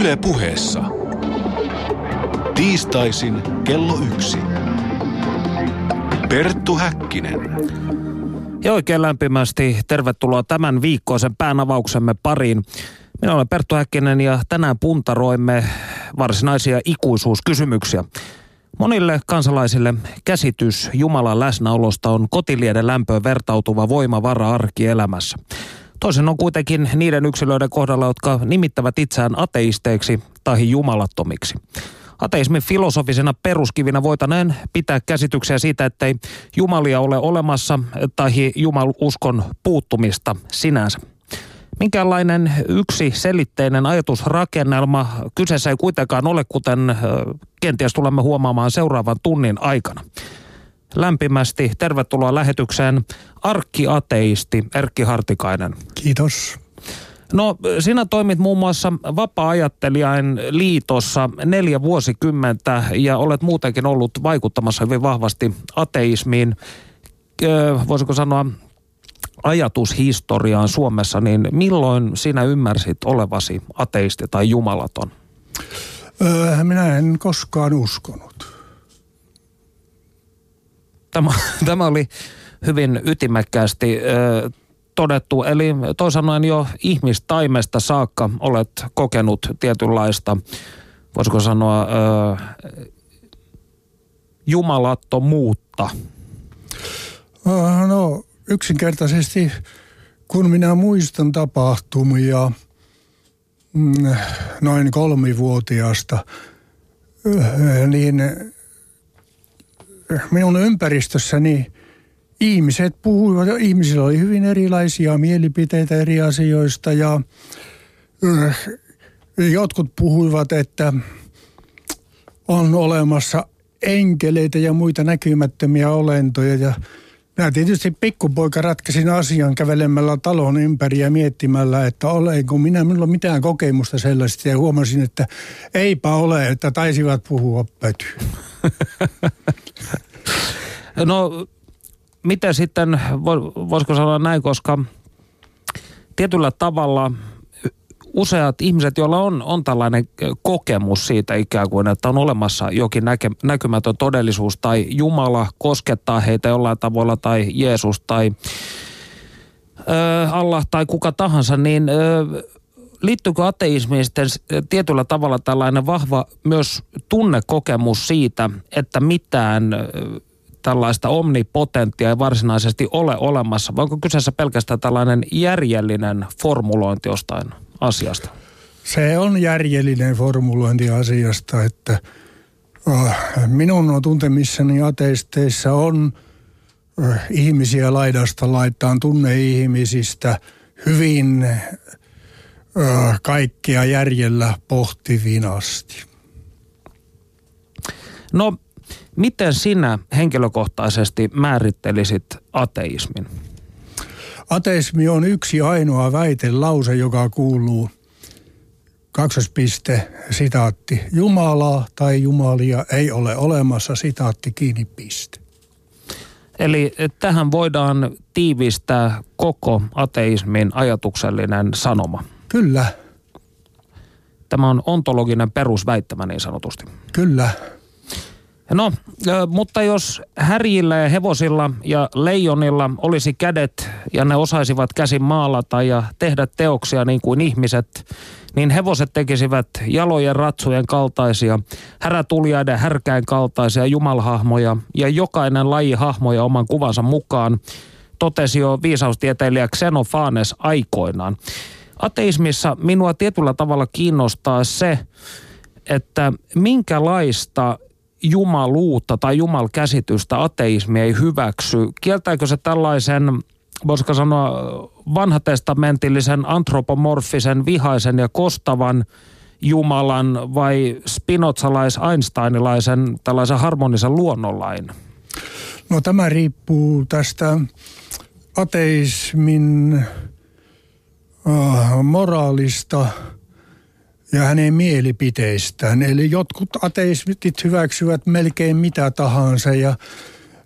Yle puheessa. Tiistaisin kello yksi. Perttu Häkkinen. Ja oikein lämpimästi tervetuloa tämän viikkoisen päänavauksemme pariin. Minä olen Perttu Häkkinen ja tänään puntaroimme varsinaisia ikuisuuskysymyksiä. Monille kansalaisille käsitys Jumalan läsnäolosta on kotilieden lämpöön vertautuva voimavara arkielämässä. Toisen on kuitenkin niiden yksilöiden kohdalla, jotka nimittävät itseään ateisteiksi tai jumalattomiksi. Ateismin filosofisena peruskivinä voitaneen pitää käsityksiä siitä, että ei jumalia ole olemassa tai jumaluskon puuttumista sinänsä. Minkälainen yksi selitteinen ajatusrakennelma kyseessä ei kuitenkaan ole, kuten kenties tulemme huomaamaan seuraavan tunnin aikana. Lämpimästi tervetuloa lähetykseen arkkiateisti Erkki Hartikainen. Kiitos. No sinä toimit muun muassa Vapaa-ajattelijain liitossa neljä vuosikymmentä ja olet muutenkin ollut vaikuttamassa hyvin vahvasti ateismiin. Voisiko sanoa ajatushistoriaan Suomessa, niin milloin sinä ymmärsit olevasi ateisti tai jumalaton? Öö, minä en koskaan uskonut. Tämä, tämä oli hyvin ytimekkäästi ö, todettu. Eli toisaalta jo ihmistaimesta saakka olet kokenut tietynlaista, voisiko sanoa, ö, jumalattomuutta. No yksinkertaisesti, kun minä muistan tapahtumia mm, noin kolmivuotiaasta, niin minun ympäristössäni ihmiset puhuivat, ihmisillä oli hyvin erilaisia mielipiteitä eri asioista ja jotkut puhuivat, että on olemassa enkeleitä ja muita näkymättömiä olentoja ja minä tietysti pikkupoika ratkasin asian kävelemällä talon ympäri ja miettimällä, että olenko minä, minulla on mitään kokemusta sellaista ja huomasin, että eipä ole, että taisivat puhua pöty. No, miten sitten, voisiko sanoa näin, koska tietyllä tavalla useat ihmiset, joilla on, on tällainen kokemus siitä ikään kuin, että on olemassa jokin näke, näkymätön todellisuus tai Jumala koskettaa heitä jollain tavalla tai Jeesus tai ö, Allah tai kuka tahansa, niin ö, liittyykö ateismiin sitten tietyllä tavalla tällainen vahva myös tunnekokemus siitä, että mitään tällaista omnipotenttia ei varsinaisesti ole olemassa? Vai onko kyseessä pelkästään tällainen järjellinen formulointi jostain asiasta? Se on järjellinen formulointi asiasta, että äh, minun tuntemissani ateisteissa on äh, ihmisiä laidasta laittaan tunne-ihmisistä hyvin kaikkea järjellä pohtiviin asti. No, miten sinä henkilökohtaisesti määrittelisit ateismin? Ateismi on yksi ainoa väitelause, joka kuuluu kaksospiste, sitaatti, Jumalaa tai Jumalia ei ole olemassa, sitaatti kiinni piste. Eli tähän voidaan tiivistää koko ateismin ajatuksellinen sanoma. Kyllä. Tämä on ontologinen perusväittämä niin sanotusti. Kyllä. No, mutta jos härjillä ja hevosilla ja leijonilla olisi kädet ja ne osaisivat käsin maalata ja tehdä teoksia niin kuin ihmiset, niin hevoset tekisivät jalojen ratsujen kaltaisia, härätuljaiden härkäin kaltaisia jumalhahmoja ja jokainen laji hahmoja oman kuvansa mukaan, totesi jo viisaustieteilijä Xenofanes aikoinaan. Ateismissa minua tietyllä tavalla kiinnostaa se, että minkälaista jumaluutta tai jumalkäsitystä ateismi ei hyväksy. Kieltääkö se tällaisen, voisiko sanoa, vanhatestamentillisen, antropomorfisen, vihaisen ja kostavan Jumalan vai spinotsalais-einsteinilaisen tällaisen harmonisen luonnonlain? No tämä riippuu tästä ateismin moraalista – ja hänen mielipiteistään. Eli jotkut ateistit hyväksyvät melkein mitä tahansa ja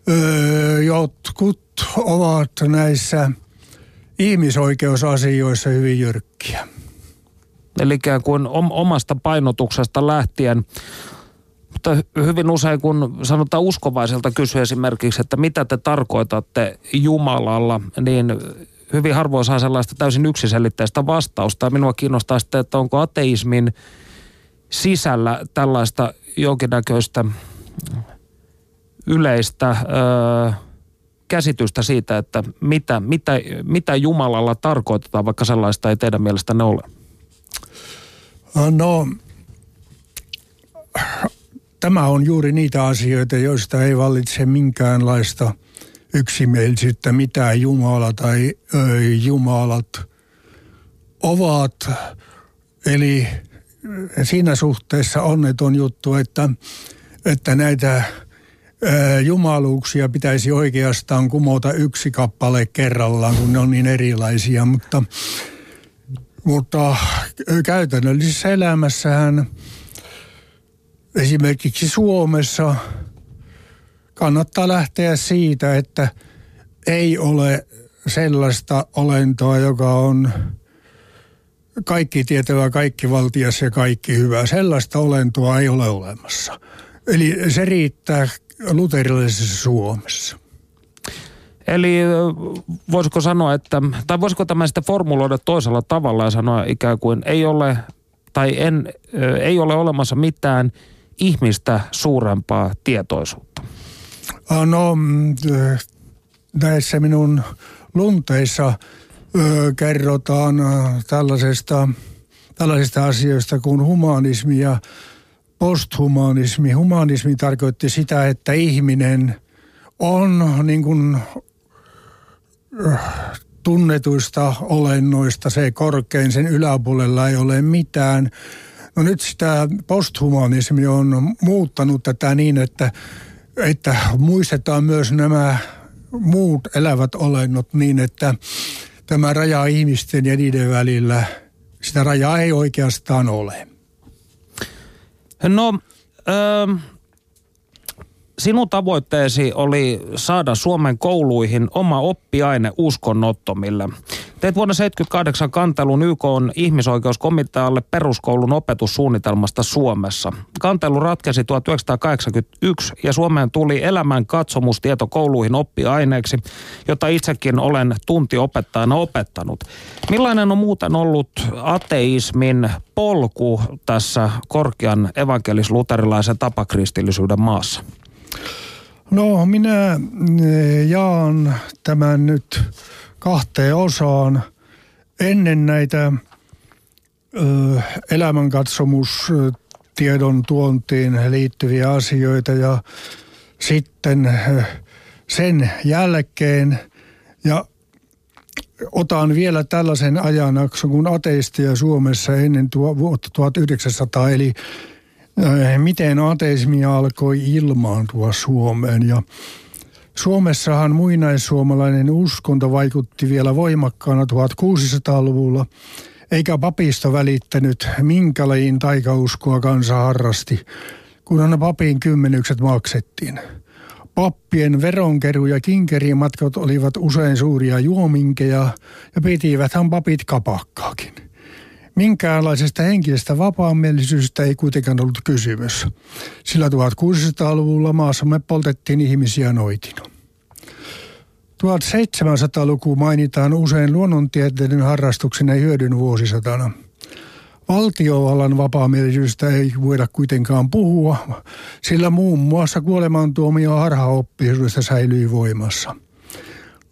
öö, jotkut ovat näissä ihmisoikeusasioissa hyvin jyrkkiä. Eli ikään kuin omasta painotuksesta lähtien mutta hyvin usein, kun sanotaan uskovaiselta kysyä esimerkiksi, että mitä te tarkoitatte Jumalalla, niin hyvin harvoin saa sellaista täysin yksiselitteistä vastausta. Minua kiinnostaa sitten, että onko ateismin sisällä tällaista jonkinnäköistä yleistä öö, käsitystä siitä, että mitä, mitä, mitä Jumalalla tarkoitetaan, vaikka sellaista ei teidän mielestänne ole? No, tämä on juuri niitä asioita, joista ei vallitse minkäänlaista yksimielisyyttä, mitä Jumala tai ö, Jumalat ovat. Eli siinä suhteessa onneton juttu, että, että näitä jumaluuksia pitäisi oikeastaan kumota yksi kappale kerrallaan, kun ne on niin erilaisia, mutta, mutta käytännöllisessä elämässähän esimerkiksi Suomessa kannattaa lähteä siitä, että ei ole sellaista olentoa, joka on kaikki tietävä, kaikki valtias ja kaikki hyvä. Sellaista olentoa ei ole olemassa. Eli se riittää luterilaisessa Suomessa. Eli voisiko sanoa, että, tai voisiko tämä sitten formuloida toisella tavalla ja sanoa ikään kuin ei ole, tai en, ei ole olemassa mitään ihmistä suurempaa tietoisuutta? No mm, näissä minun lunteissa kerrotaan tällaisesta, tällaisista asioista kuin humanismi ja posthumanismi. Humanismi tarkoitti sitä, että ihminen on niin kuin tunnetuista olennoista se korkein, sen yläpuolella ei ole mitään. No nyt sitä posthumanismi on muuttanut tätä niin, että, että muistetaan myös nämä muut elävät olennot niin, että tämä raja ihmisten ja niiden välillä, sitä rajaa ei oikeastaan ole. No, ähm, sinun tavoitteesi oli saada Suomen kouluihin oma oppiaine uskonnottomille. Teit vuonna 1978 kantelun YK on ihmisoikeuskomitealle peruskoulun opetussuunnitelmasta Suomessa. Kantelu ratkesi 1981 ja Suomeen tuli elämän katsomustieto kouluihin oppiaineeksi, jota itsekin olen tuntiopettajana opettanut. Millainen on muuten ollut ateismin polku tässä korkean evankelis-luterilaisen tapakristillisyyden maassa? No minä eh, jaan tämän nyt kahteen osaan. Ennen näitä elämänkatsomustiedon tuontiin liittyviä asioita ja sitten sen jälkeen ja otan vielä tällaisen ajanakson kuin ateistia Suomessa ennen tuo, vuotta 1900, eli miten ateismi alkoi ilmaantua Suomeen ja Suomessahan muinaissuomalainen uskonto vaikutti vielä voimakkaana 1600-luvulla, eikä papisto välittänyt minkälain taikauskoa kansa harrasti, kunhan papin kymmenykset maksettiin. Pappien veronkeru- ja kinkerimatkat olivat usein suuria juominkeja ja pitiväthän papit kapakkaakin. Minkäänlaisesta henkisestä vapaamielisyydestä ei kuitenkaan ollut kysymys, sillä 1600-luvulla maassamme poltettiin ihmisiä noitina. 1700-luku mainitaan usein luonnontieteiden harrastuksen ja hyödyn vuosisatana. Valtiovallan vapaamielisyydestä ei voida kuitenkaan puhua, sillä muun muassa kuolemantuomio harhaoppisuudesta säilyi voimassa –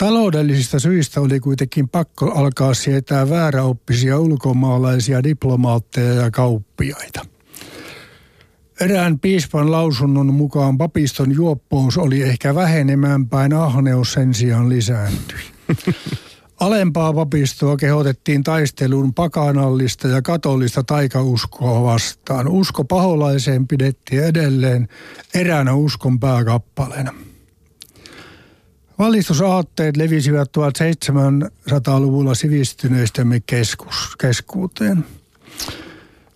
Taloudellisista syistä oli kuitenkin pakko alkaa sietää vääräoppisia ulkomaalaisia diplomaatteja ja kauppiaita. Erään piispan lausunnon mukaan papiston juoppous oli ehkä vähenemään päin, ahneus sen sijaan lisääntyi. Alempaa papistoa kehotettiin taisteluun pakanallista ja katolista taikauskoa vastaan. Usko paholaiseen pidettiin edelleen eräänä uskon pääkappaleena. Valistusaatteet levisivät 1700-luvulla sivistyneistemme keskus, keskuuteen.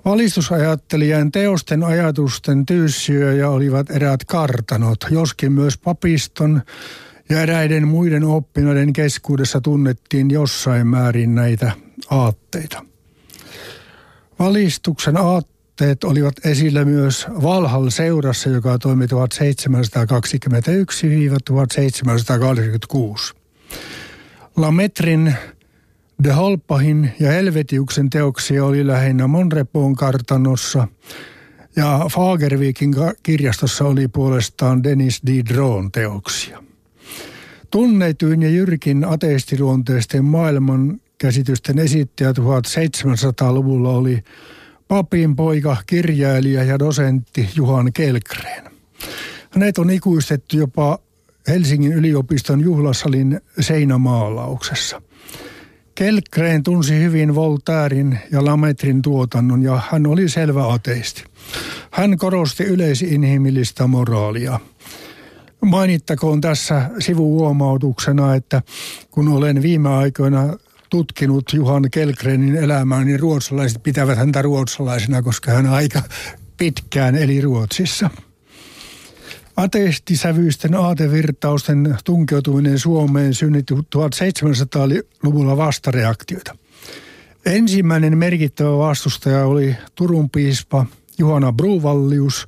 Valistusajattelijan teosten ajatusten tyyssiöjä olivat eräät kartanot, joskin myös papiston ja eräiden muiden oppinoiden keskuudessa tunnettiin jossain määrin näitä aatteita. Valistuksen aatteet olivat esillä myös Valhall seurassa, joka toimi 1721-1786. Lametrin De Holpahin ja Helvetiuksen teoksia oli lähinnä Monrepoon kartanossa ja Fagervikin kirjastossa oli puolestaan Dennis Diderot teoksia. Tunnetuin ja jyrkin ateistiluonteisten maailman käsitysten esittäjä 1700-luvulla oli papin poika, kirjailija ja dosentti Juhan Kelkreen. Hänet on ikuistettu jopa Helsingin yliopiston juhlasalin seinämaalauksessa. Kelkreen tunsi hyvin Voltairin ja Lametrin tuotannon ja hän oli selvä ateisti. Hän korosti yleisinhimillistä moraalia. Mainittakoon tässä sivuhuomautuksena, että kun olen viime aikoina tutkinut Juhan Kelkrenin elämää, niin ruotsalaiset pitävät häntä ruotsalaisena, koska hän aika pitkään eli Ruotsissa. Ateistisävyisten aatevirtausten tunkeutuminen Suomeen synnytti 1700-luvulla vastareaktioita. Ensimmäinen merkittävä vastustaja oli Turun piispa Juhana Bruvallius,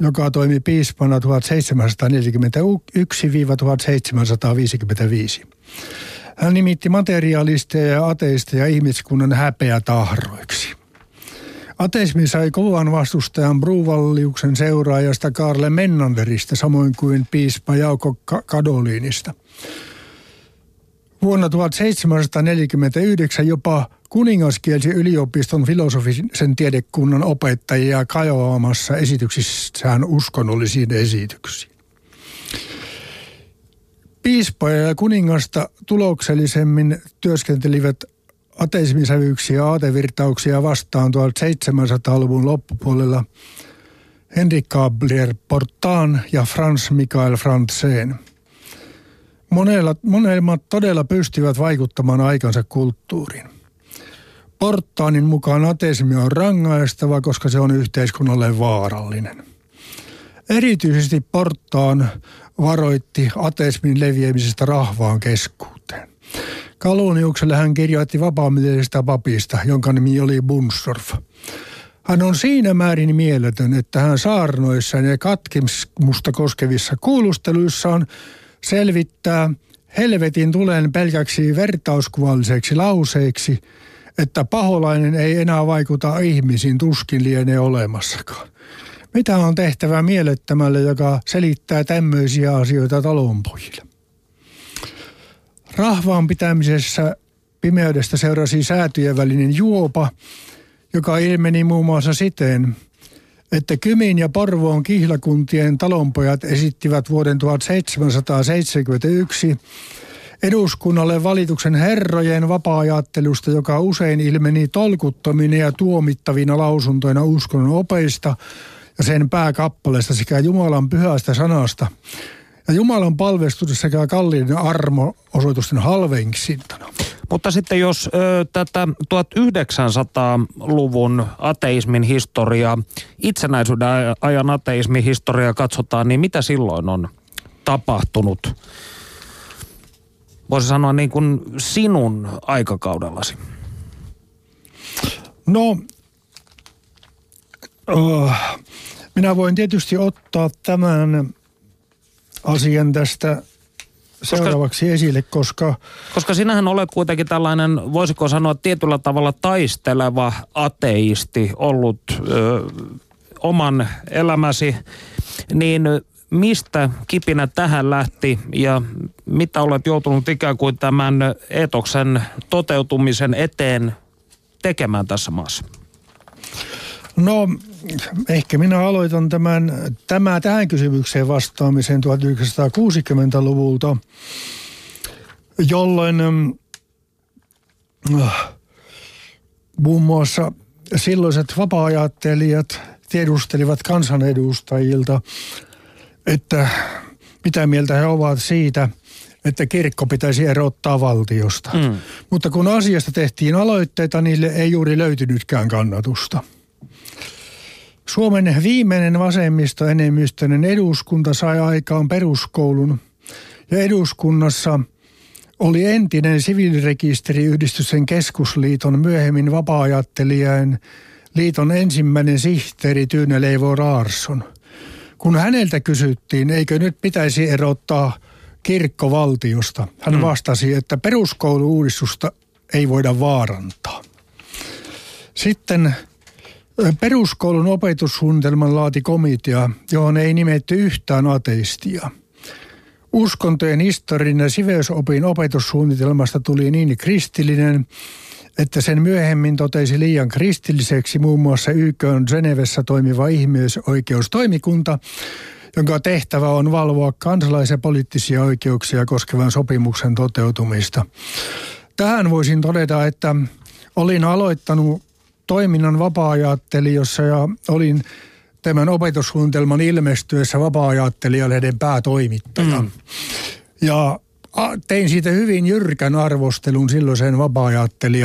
joka toimi piispana 1741-1755. Hän nimitti materialisteja ja ateisteja ihmiskunnan häpeätahroiksi. Ateismi sai kovan vastustajan Bruvalliuksen seuraajasta Karle Mennanderista, samoin kuin piispa Jauko Kadoliinista. Vuonna 1749 jopa kuningas kielsi yliopiston filosofisen tiedekunnan opettajia kajoamassa esityksissään uskonnollisiin esityksiin. Piispoja ja kuningasta tuloksellisemmin työskentelivät ateismisävyyksiä ja aatevirtauksia vastaan 1700-luvun loppupuolella Henrik Gabriel Portaan ja Franz Michael Franzen. Monella, monemmat todella pystyvät vaikuttamaan aikansa kulttuuriin. Portaanin mukaan ateismi on rangaistava, koska se on yhteiskunnalle vaarallinen. Erityisesti Portaan varoitti ateismin leviämisestä rahvaan keskuuteen. Kaloniukselle hän kirjoitti vapaamielisestä papista, jonka nimi oli Bunsdorf. Hän on siinä määrin mieletön, että hän saarnoissaan ja katkimusta koskevissa kuulusteluissaan selvittää helvetin tulen pelkäksi vertauskuvalliseksi lauseiksi, että paholainen ei enää vaikuta ihmisiin, tuskin lienee olemassakaan. Mitä on tehtävä mielettömälle, joka selittää tämmöisiä asioita talonpojille? Rahvaan pitämisessä pimeydestä seurasi säätyjen välinen juopa, joka ilmeni muun muassa siten, että Kymin ja Porvoon kihlakuntien talonpojat esittivät vuoden 1771 eduskunnalle valituksen herrojen vapaa-ajattelusta, joka usein ilmeni tolkuttomina ja tuomittavina lausuntoina uskonnon opeista ja sen pääkappaleesta sekä Jumalan pyhästä sanasta – ja Jumalan palvestus sekä kalliiden armo-osoitusten halveksintana. Mutta sitten jos ö, tätä 1900-luvun ateismin historiaa, itsenäisyyden ajan ateismin historiaa katsotaan, niin mitä silloin on tapahtunut? Voisi sanoa niin kuin sinun aikakaudellasi. No, uh, minä voin tietysti ottaa tämän asian tästä seuraavaksi koska, esille, koska... Koska sinähän olet kuitenkin tällainen, voisiko sanoa tietyllä tavalla taisteleva ateisti ollut ö, oman elämäsi, niin mistä kipinä tähän lähti ja mitä olet joutunut ikään kuin tämän etoksen toteutumisen eteen tekemään tässä maassa? No ehkä minä aloitan tämän, tämä tähän kysymykseen vastaamisen 1960-luvulta, jolloin äh, muun muassa silloiset vapaa-ajattelijat tiedustelivat kansanedustajilta, että mitä mieltä he ovat siitä, että kirkko pitäisi erottaa valtiosta. Mm. Mutta kun asiasta tehtiin aloitteita, niille ei juuri löytynytkään kannatusta. Suomen viimeinen vasemmistoenemmistöinen eduskunta sai aikaan peruskoulun ja eduskunnassa oli entinen siviilirekisteriyhdistyksen keskusliiton myöhemmin vapaa liiton ensimmäinen sihteeri Tyyne Leivo Raarson. Kun häneltä kysyttiin, eikö nyt pitäisi erottaa kirkko valtiosta, hän mm. vastasi, että peruskouluudistusta ei voida vaarantaa. Sitten peruskoulun opetussuunnitelman laati komitea, johon ei nimetty yhtään ateistia. Uskontojen historian ja siveysopin opetussuunnitelmasta tuli niin kristillinen, että sen myöhemmin totesi liian kristilliseksi muun muassa YK on Genevessä toimiva ihmisoikeustoimikunta, jonka tehtävä on valvoa kansalais- ja poliittisia oikeuksia koskevan sopimuksen toteutumista. Tähän voisin todeta, että olin aloittanut toiminnan vapaa jossa ja olin tämän opetussuunnitelman ilmestyessä vapaa-ajattelijalehden päätoimittaja. Mm. Ja tein siitä hyvin jyrkän arvostelun silloiseen vapaa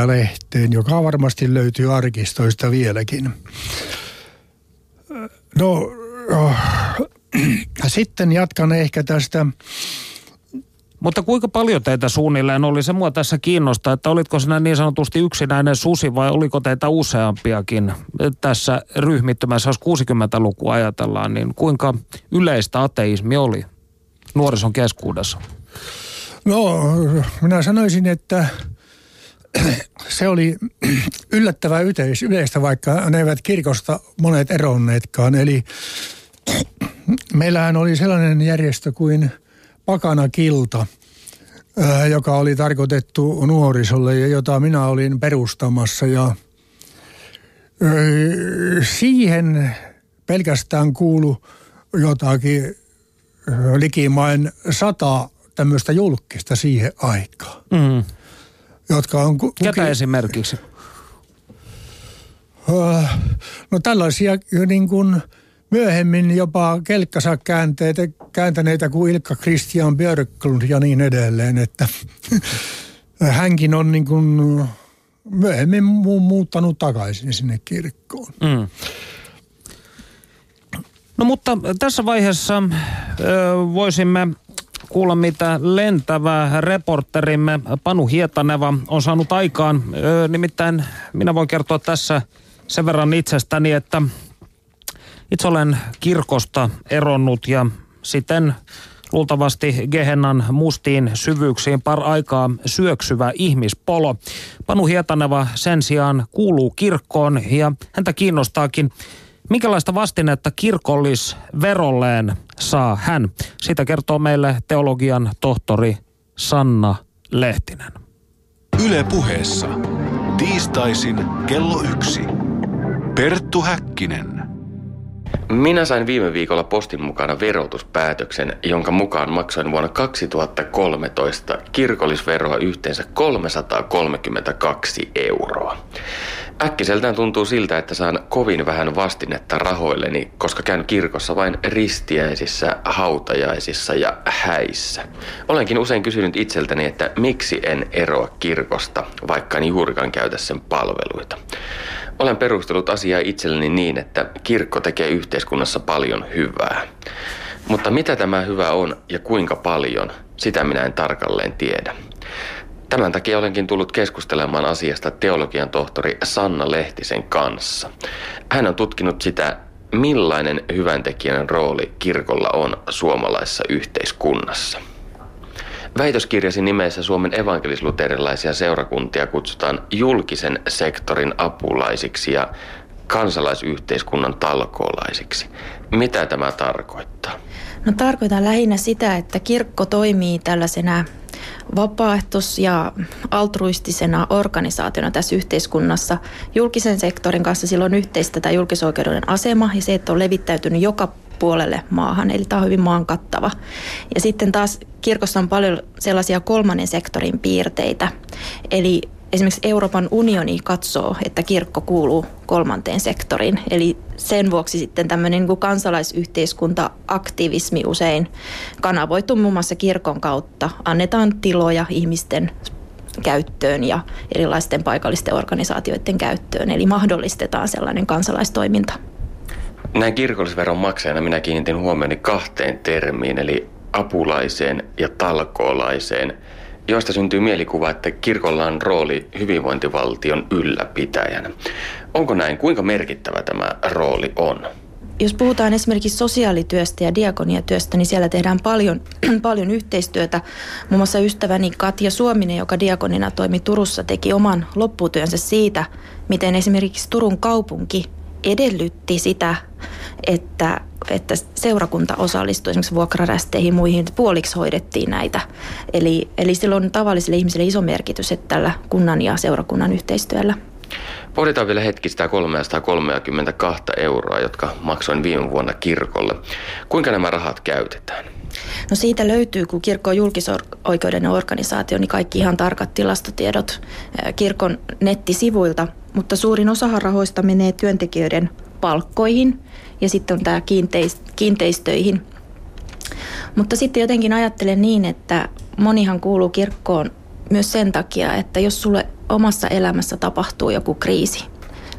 lehteen joka varmasti löytyy arkistoista vieläkin. No, oh, sitten jatkan ehkä tästä mutta kuinka paljon teitä suunnilleen oli? Se mua tässä kiinnostaa, että olitko sinä niin sanotusti yksinäinen susi vai oliko teitä useampiakin tässä ryhmittymässä, jos 60-lukua ajatellaan, niin kuinka yleistä ateismi oli nuorison keskuudessa? No, minä sanoisin, että se oli yllättävää yleistä, vaikka ne eivät kirkosta monet eronneetkaan. Eli meillähän oli sellainen järjestö kuin Pakana Kilta, joka oli tarkoitettu nuorisolle ja jota minä olin perustamassa. Ja siihen pelkästään kuulu jotakin likimain sata tämmöistä julkista siihen aikaan. Mm. Jotka on... Kuki... Ketä esimerkiksi? No tällaisia niin kuin myöhemmin jopa kelkkansa käänteitä, kääntäneitä kuin Ilkka Christian Björklund ja niin edelleen, että hänkin on niin kuin myöhemmin muuttanut takaisin sinne kirkkoon. Mm. No mutta tässä vaiheessa ö, voisimme kuulla, mitä lentävä reporterimme Panu Hietaneva on saanut aikaan. Ö, nimittäin minä voin kertoa tässä sen verran itsestäni, että itse olen kirkosta eronnut ja sitten luultavasti Gehennan mustiin syvyyksiin par aikaa syöksyvä ihmispolo. Panu Hietaneva sen sijaan kuuluu kirkkoon ja häntä kiinnostaakin, minkälaista vastinetta kirkollisverolleen saa hän. Sitä kertoo meille teologian tohtori Sanna Lehtinen. Yle puheessa. Tiistaisin kello yksi. Perttu Häkkinen. Minä sain viime viikolla postin mukana verotuspäätöksen, jonka mukaan maksoin vuonna 2013 kirkollisveroa yhteensä 332 euroa. Äkkiseltään tuntuu siltä, että saan kovin vähän vastinetta rahoilleni, koska käyn kirkossa vain ristiäisissä, hautajaisissa ja häissä. Olenkin usein kysynyt itseltäni, että miksi en eroa kirkosta, vaikka en juurikaan käytä sen palveluita. Olen perustellut asiaa itselleni niin, että kirkko tekee yhteiskunnassa paljon hyvää. Mutta mitä tämä hyvä on ja kuinka paljon, sitä minä en tarkalleen tiedä. Tämän takia olenkin tullut keskustelemaan asiasta teologian tohtori Sanna Lehtisen kanssa. Hän on tutkinut sitä, millainen hyväntekijän rooli kirkolla on suomalaisessa yhteiskunnassa. Väitöskirjasi nimessä Suomen evankelisluterilaisia seurakuntia kutsutaan julkisen sektorin apulaisiksi ja kansalaisyhteiskunnan talkoolaisiksi. Mitä tämä tarkoittaa? No tarkoitan lähinnä sitä, että kirkko toimii tällaisena vapaaehtois- ja altruistisena organisaationa tässä yhteiskunnassa. Julkisen sektorin kanssa silloin yhteistä tämä julkisoikeudellinen asema ja se, että on levittäytynyt joka puolelle maahan, eli tämä on hyvin maan kattava. Ja sitten taas kirkossa on paljon sellaisia kolmannen sektorin piirteitä, eli esimerkiksi Euroopan unioni katsoo, että kirkko kuuluu kolmanteen sektoriin. Eli sen vuoksi sitten tämmöinen niin kansalaisyhteiskunta-aktivismi usein kanavoituu muun muassa kirkon kautta. Annetaan tiloja ihmisten käyttöön ja erilaisten paikallisten organisaatioiden käyttöön. Eli mahdollistetaan sellainen kansalaistoiminta. Näin kirkollisveron maksajana minä kiinnitin huomioni kahteen termiin, eli apulaiseen ja talkoolaiseen. joista syntyy mielikuva, että kirkolla on rooli hyvinvointivaltion ylläpitäjänä. Onko näin? Kuinka merkittävä tämä rooli on? Jos puhutaan esimerkiksi sosiaalityöstä ja diakoniatyöstä, niin siellä tehdään paljon, paljon yhteistyötä. Muun muassa ystäväni Katja Suominen, joka diakonina toimi Turussa, teki oman lopputyönsä siitä, miten esimerkiksi Turun kaupunki edellytti sitä, että, että seurakunta osallistui esimerkiksi vuokrarästeihin muihin, että puoliksi hoidettiin näitä. Eli, eli sillä on tavallisille ihmisille iso merkitys että tällä kunnan ja seurakunnan yhteistyöllä. Pohditaan vielä hetki sitä 332 euroa, jotka maksoin viime vuonna kirkolle. Kuinka nämä rahat käytetään? No siitä löytyy, kun kirkko on julkisoikeudellinen organisaatio, niin kaikki ihan tarkat tilastotiedot kirkon nettisivuilta. Mutta suurin osa rahoista menee työntekijöiden palkkoihin ja sitten on tämä kiinteistöihin. Mutta sitten jotenkin ajattelen niin, että monihan kuuluu kirkkoon myös sen takia, että jos sulle omassa elämässä tapahtuu joku kriisi,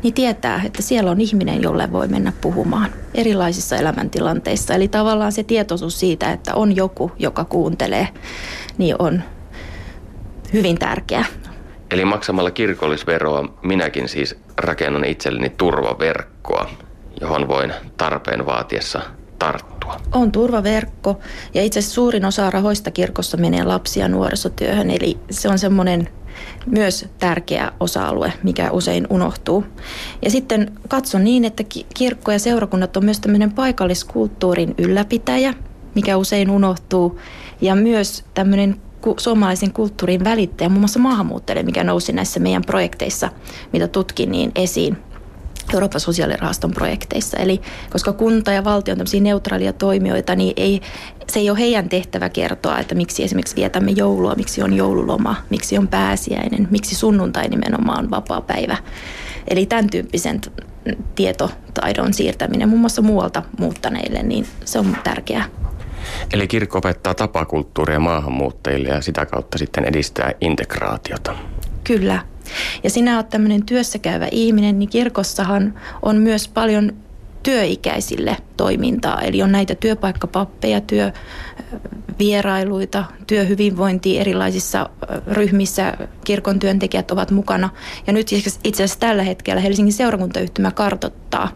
niin tietää, että siellä on ihminen, jolle voi mennä puhumaan erilaisissa elämäntilanteissa. Eli tavallaan se tietoisuus siitä, että on joku, joka kuuntelee, niin on hyvin tärkeä. Eli maksamalla kirkollisveroa minäkin siis rakennan itselleni turvaverkkoa, johon voin tarpeen vaatiessa tarttua? On turvaverkko ja itse asiassa suurin osa rahoista kirkossa menee lapsia ja nuorisotyöhön, eli se on semmoinen myös tärkeä osa-alue, mikä usein unohtuu. Ja sitten katson niin, että kirkko ja seurakunnat on myös tämmöinen paikalliskulttuurin ylläpitäjä, mikä usein unohtuu, ja myös tämmöinen suomalaisen kulttuurin välittäjä, muun muassa maahanmuuttajille, mikä nousi näissä meidän projekteissa, mitä tutkin, niin esiin. Euroopan sosiaalirahaston projekteissa. Eli koska kunta ja valtio on tämmöisiä neutraalia toimijoita, niin ei, se ei ole heidän tehtävä kertoa, että miksi esimerkiksi vietämme joulua, miksi on joululoma, miksi on pääsiäinen, miksi sunnuntai nimenomaan on vapaa päivä. Eli tämän tyyppisen tietotaidon siirtäminen muun muassa muualta muuttaneille, niin se on tärkeää. Eli kirkko opettaa tapakulttuuria maahanmuuttajille ja sitä kautta sitten edistää integraatiota. Kyllä, ja sinä olet tämmöinen työssäkäyvä ihminen, niin kirkossahan on myös paljon työikäisille toimintaa. Eli on näitä työpaikkapappeja, työvierailuita, työhyvinvointia erilaisissa ryhmissä. Kirkon työntekijät ovat mukana. Ja nyt itse asiassa tällä hetkellä Helsingin seurakuntayhtymä kartottaa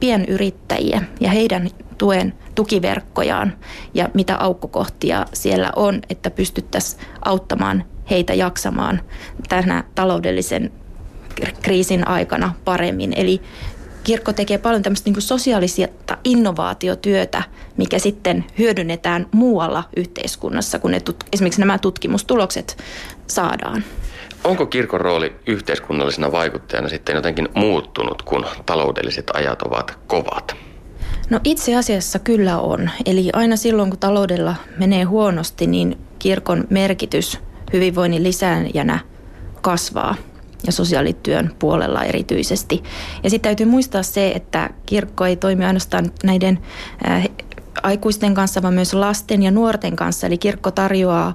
pienyrittäjiä ja heidän tuen tukiverkkojaan ja mitä aukkokohtia siellä on, että pystyttäisiin auttamaan heitä jaksamaan tänä taloudellisen kriisin aikana paremmin. Eli kirkko tekee paljon tämmöistä niin sosiaalista innovaatiotyötä, mikä sitten hyödynnetään muualla yhteiskunnassa, kun ne tut- esimerkiksi nämä tutkimustulokset saadaan. Onko kirkon rooli yhteiskunnallisena vaikuttajana sitten jotenkin muuttunut, kun taloudelliset ajat ovat kovat? No itse asiassa kyllä on. Eli aina silloin, kun taloudella menee huonosti, niin kirkon merkitys – hyvinvoinnin lisääjänä kasvaa ja sosiaalityön puolella erityisesti. Ja sitten täytyy muistaa se, että kirkko ei toimi ainoastaan näiden äh, aikuisten kanssa, vaan myös lasten ja nuorten kanssa. Eli kirkko tarjoaa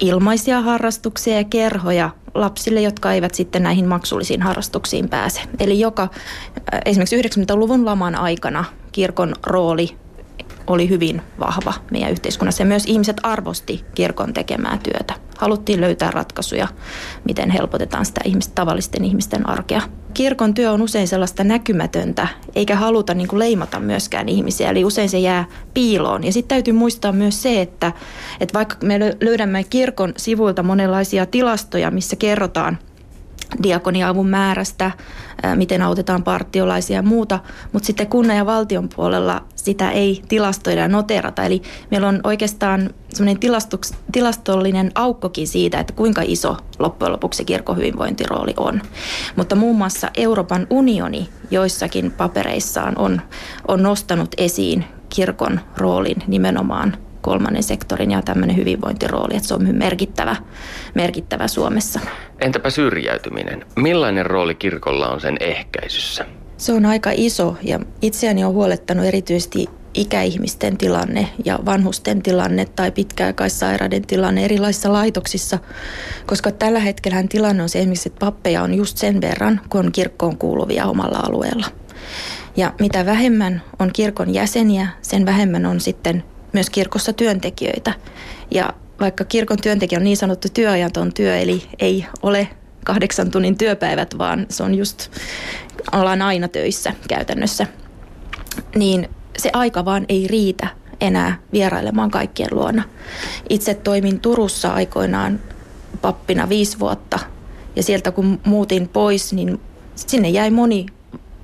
ilmaisia harrastuksia ja kerhoja lapsille, jotka eivät sitten näihin maksullisiin harrastuksiin pääse. Eli joka äh, esimerkiksi 90-luvun laman aikana kirkon rooli oli hyvin vahva meidän yhteiskunnassa ja myös ihmiset arvosti kirkon tekemää työtä. Haluttiin löytää ratkaisuja, miten helpotetaan sitä ihmistä, tavallisten ihmisten arkea. Kirkon työ on usein sellaista näkymätöntä, eikä haluta niin leimata myöskään ihmisiä, eli usein se jää piiloon. Ja sitten täytyy muistaa myös se, että, että vaikka me löydämme kirkon sivuilta monenlaisia tilastoja, missä kerrotaan – diakoniaavun määrästä, miten autetaan partiolaisia ja muuta, mutta sitten kunnan ja valtion puolella sitä ei tilastoida ja noterata. Eli meillä on oikeastaan semmoinen tilastollinen aukkokin siitä, että kuinka iso loppujen lopuksi kirkon hyvinvointirooli on. Mutta muun muassa Euroopan unioni joissakin papereissaan on, on nostanut esiin kirkon roolin nimenomaan kolmannen sektorin ja tämmöinen hyvinvointirooli, että se on merkittävä, merkittävä Suomessa. Entäpä syrjäytyminen? Millainen rooli kirkolla on sen ehkäisyssä? Se on aika iso ja itseäni on huolettanut erityisesti ikäihmisten tilanne ja vanhusten tilanne tai pitkäaikaissairaiden tilanne erilaisissa laitoksissa, koska tällä hetkellä tilanne on se esimerkiksi, että pappeja on just sen verran, kun on kirkkoon kuuluvia omalla alueella. Ja mitä vähemmän on kirkon jäseniä, sen vähemmän on sitten myös kirkossa työntekijöitä. Ja vaikka kirkon työntekijä on niin sanottu työajaton työ, eli ei ole kahdeksan tunnin työpäivät, vaan se on just, ollaan aina töissä käytännössä, niin se aika vaan ei riitä enää vierailemaan kaikkien luona. Itse toimin Turussa aikoinaan pappina viisi vuotta ja sieltä kun muutin pois, niin sinne jäi moni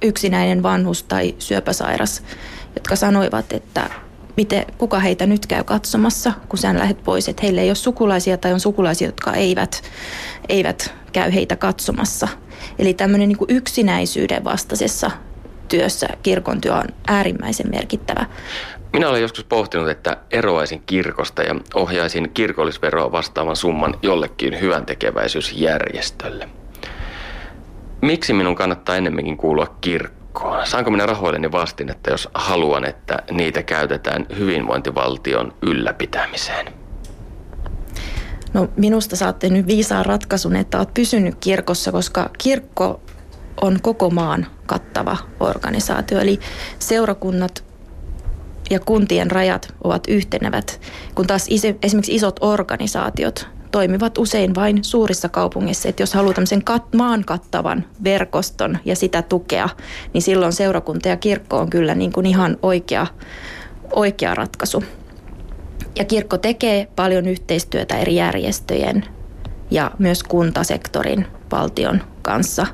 yksinäinen vanhus tai syöpäsairas, jotka sanoivat, että miten, kuka heitä nyt käy katsomassa, kun sä lähdet pois, että heillä ei ole sukulaisia tai on sukulaisia, jotka eivät, eivät käy heitä katsomassa. Eli tämmöinen niin yksinäisyyden vastaisessa työssä kirkon työ on äärimmäisen merkittävä. Minä olen joskus pohtinut, että eroaisin kirkosta ja ohjaisin kirkollisveroa vastaavan summan jollekin hyvän tekeväisyysjärjestölle. Miksi minun kannattaa ennemminkin kuulua kirkkoon? Saanko minä rahoilleni vastinetta, jos haluan, että niitä käytetään hyvinvointivaltion ylläpitämiseen? No minusta saatte nyt viisaan ratkaisun, että olet pysynyt kirkossa, koska kirkko on koko maan kattava organisaatio. Eli seurakunnat ja kuntien rajat ovat yhtenevät, kun taas esimerkiksi isot organisaatiot toimivat usein vain suurissa kaupungeissa. Että jos haluaa tämmöisen kat- maan kattavan verkoston ja sitä tukea, niin silloin seurakunta ja kirkko on kyllä niin kuin ihan oikea, oikea ratkaisu. Ja kirkko tekee paljon yhteistyötä eri järjestöjen ja myös kuntasektorin valtion kanssa.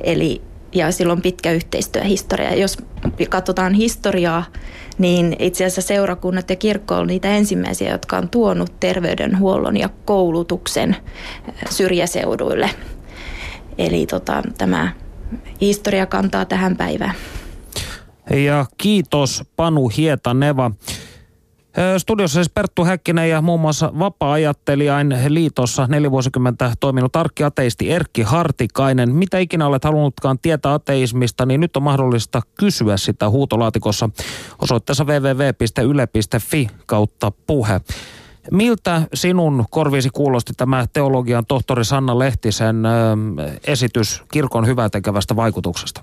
Eli ja silloin pitkä yhteistyöhistoria. Jos katsotaan historiaa, niin itse asiassa seurakunnat ja kirkko on niitä ensimmäisiä, jotka on tuonut terveydenhuollon ja koulutuksen syrjäseuduille. Eli tota, tämä historia kantaa tähän päivään. Ja kiitos Panu Hietaneva. Studiossa siis Perttu Häkkinen ja muun muassa vapaa-ajattelijain liitossa neljä vuosikymmentä toiminut arkkiateisti Erkki Hartikainen. Mitä ikinä olet halunnutkaan tietää ateismista, niin nyt on mahdollista kysyä sitä huutolaatikossa osoitteessa www.yle.fi kautta puhe. Miltä sinun korviisi kuulosti tämä teologian tohtori Sanna Lehtisen esitys kirkon hyvää vaikutuksesta?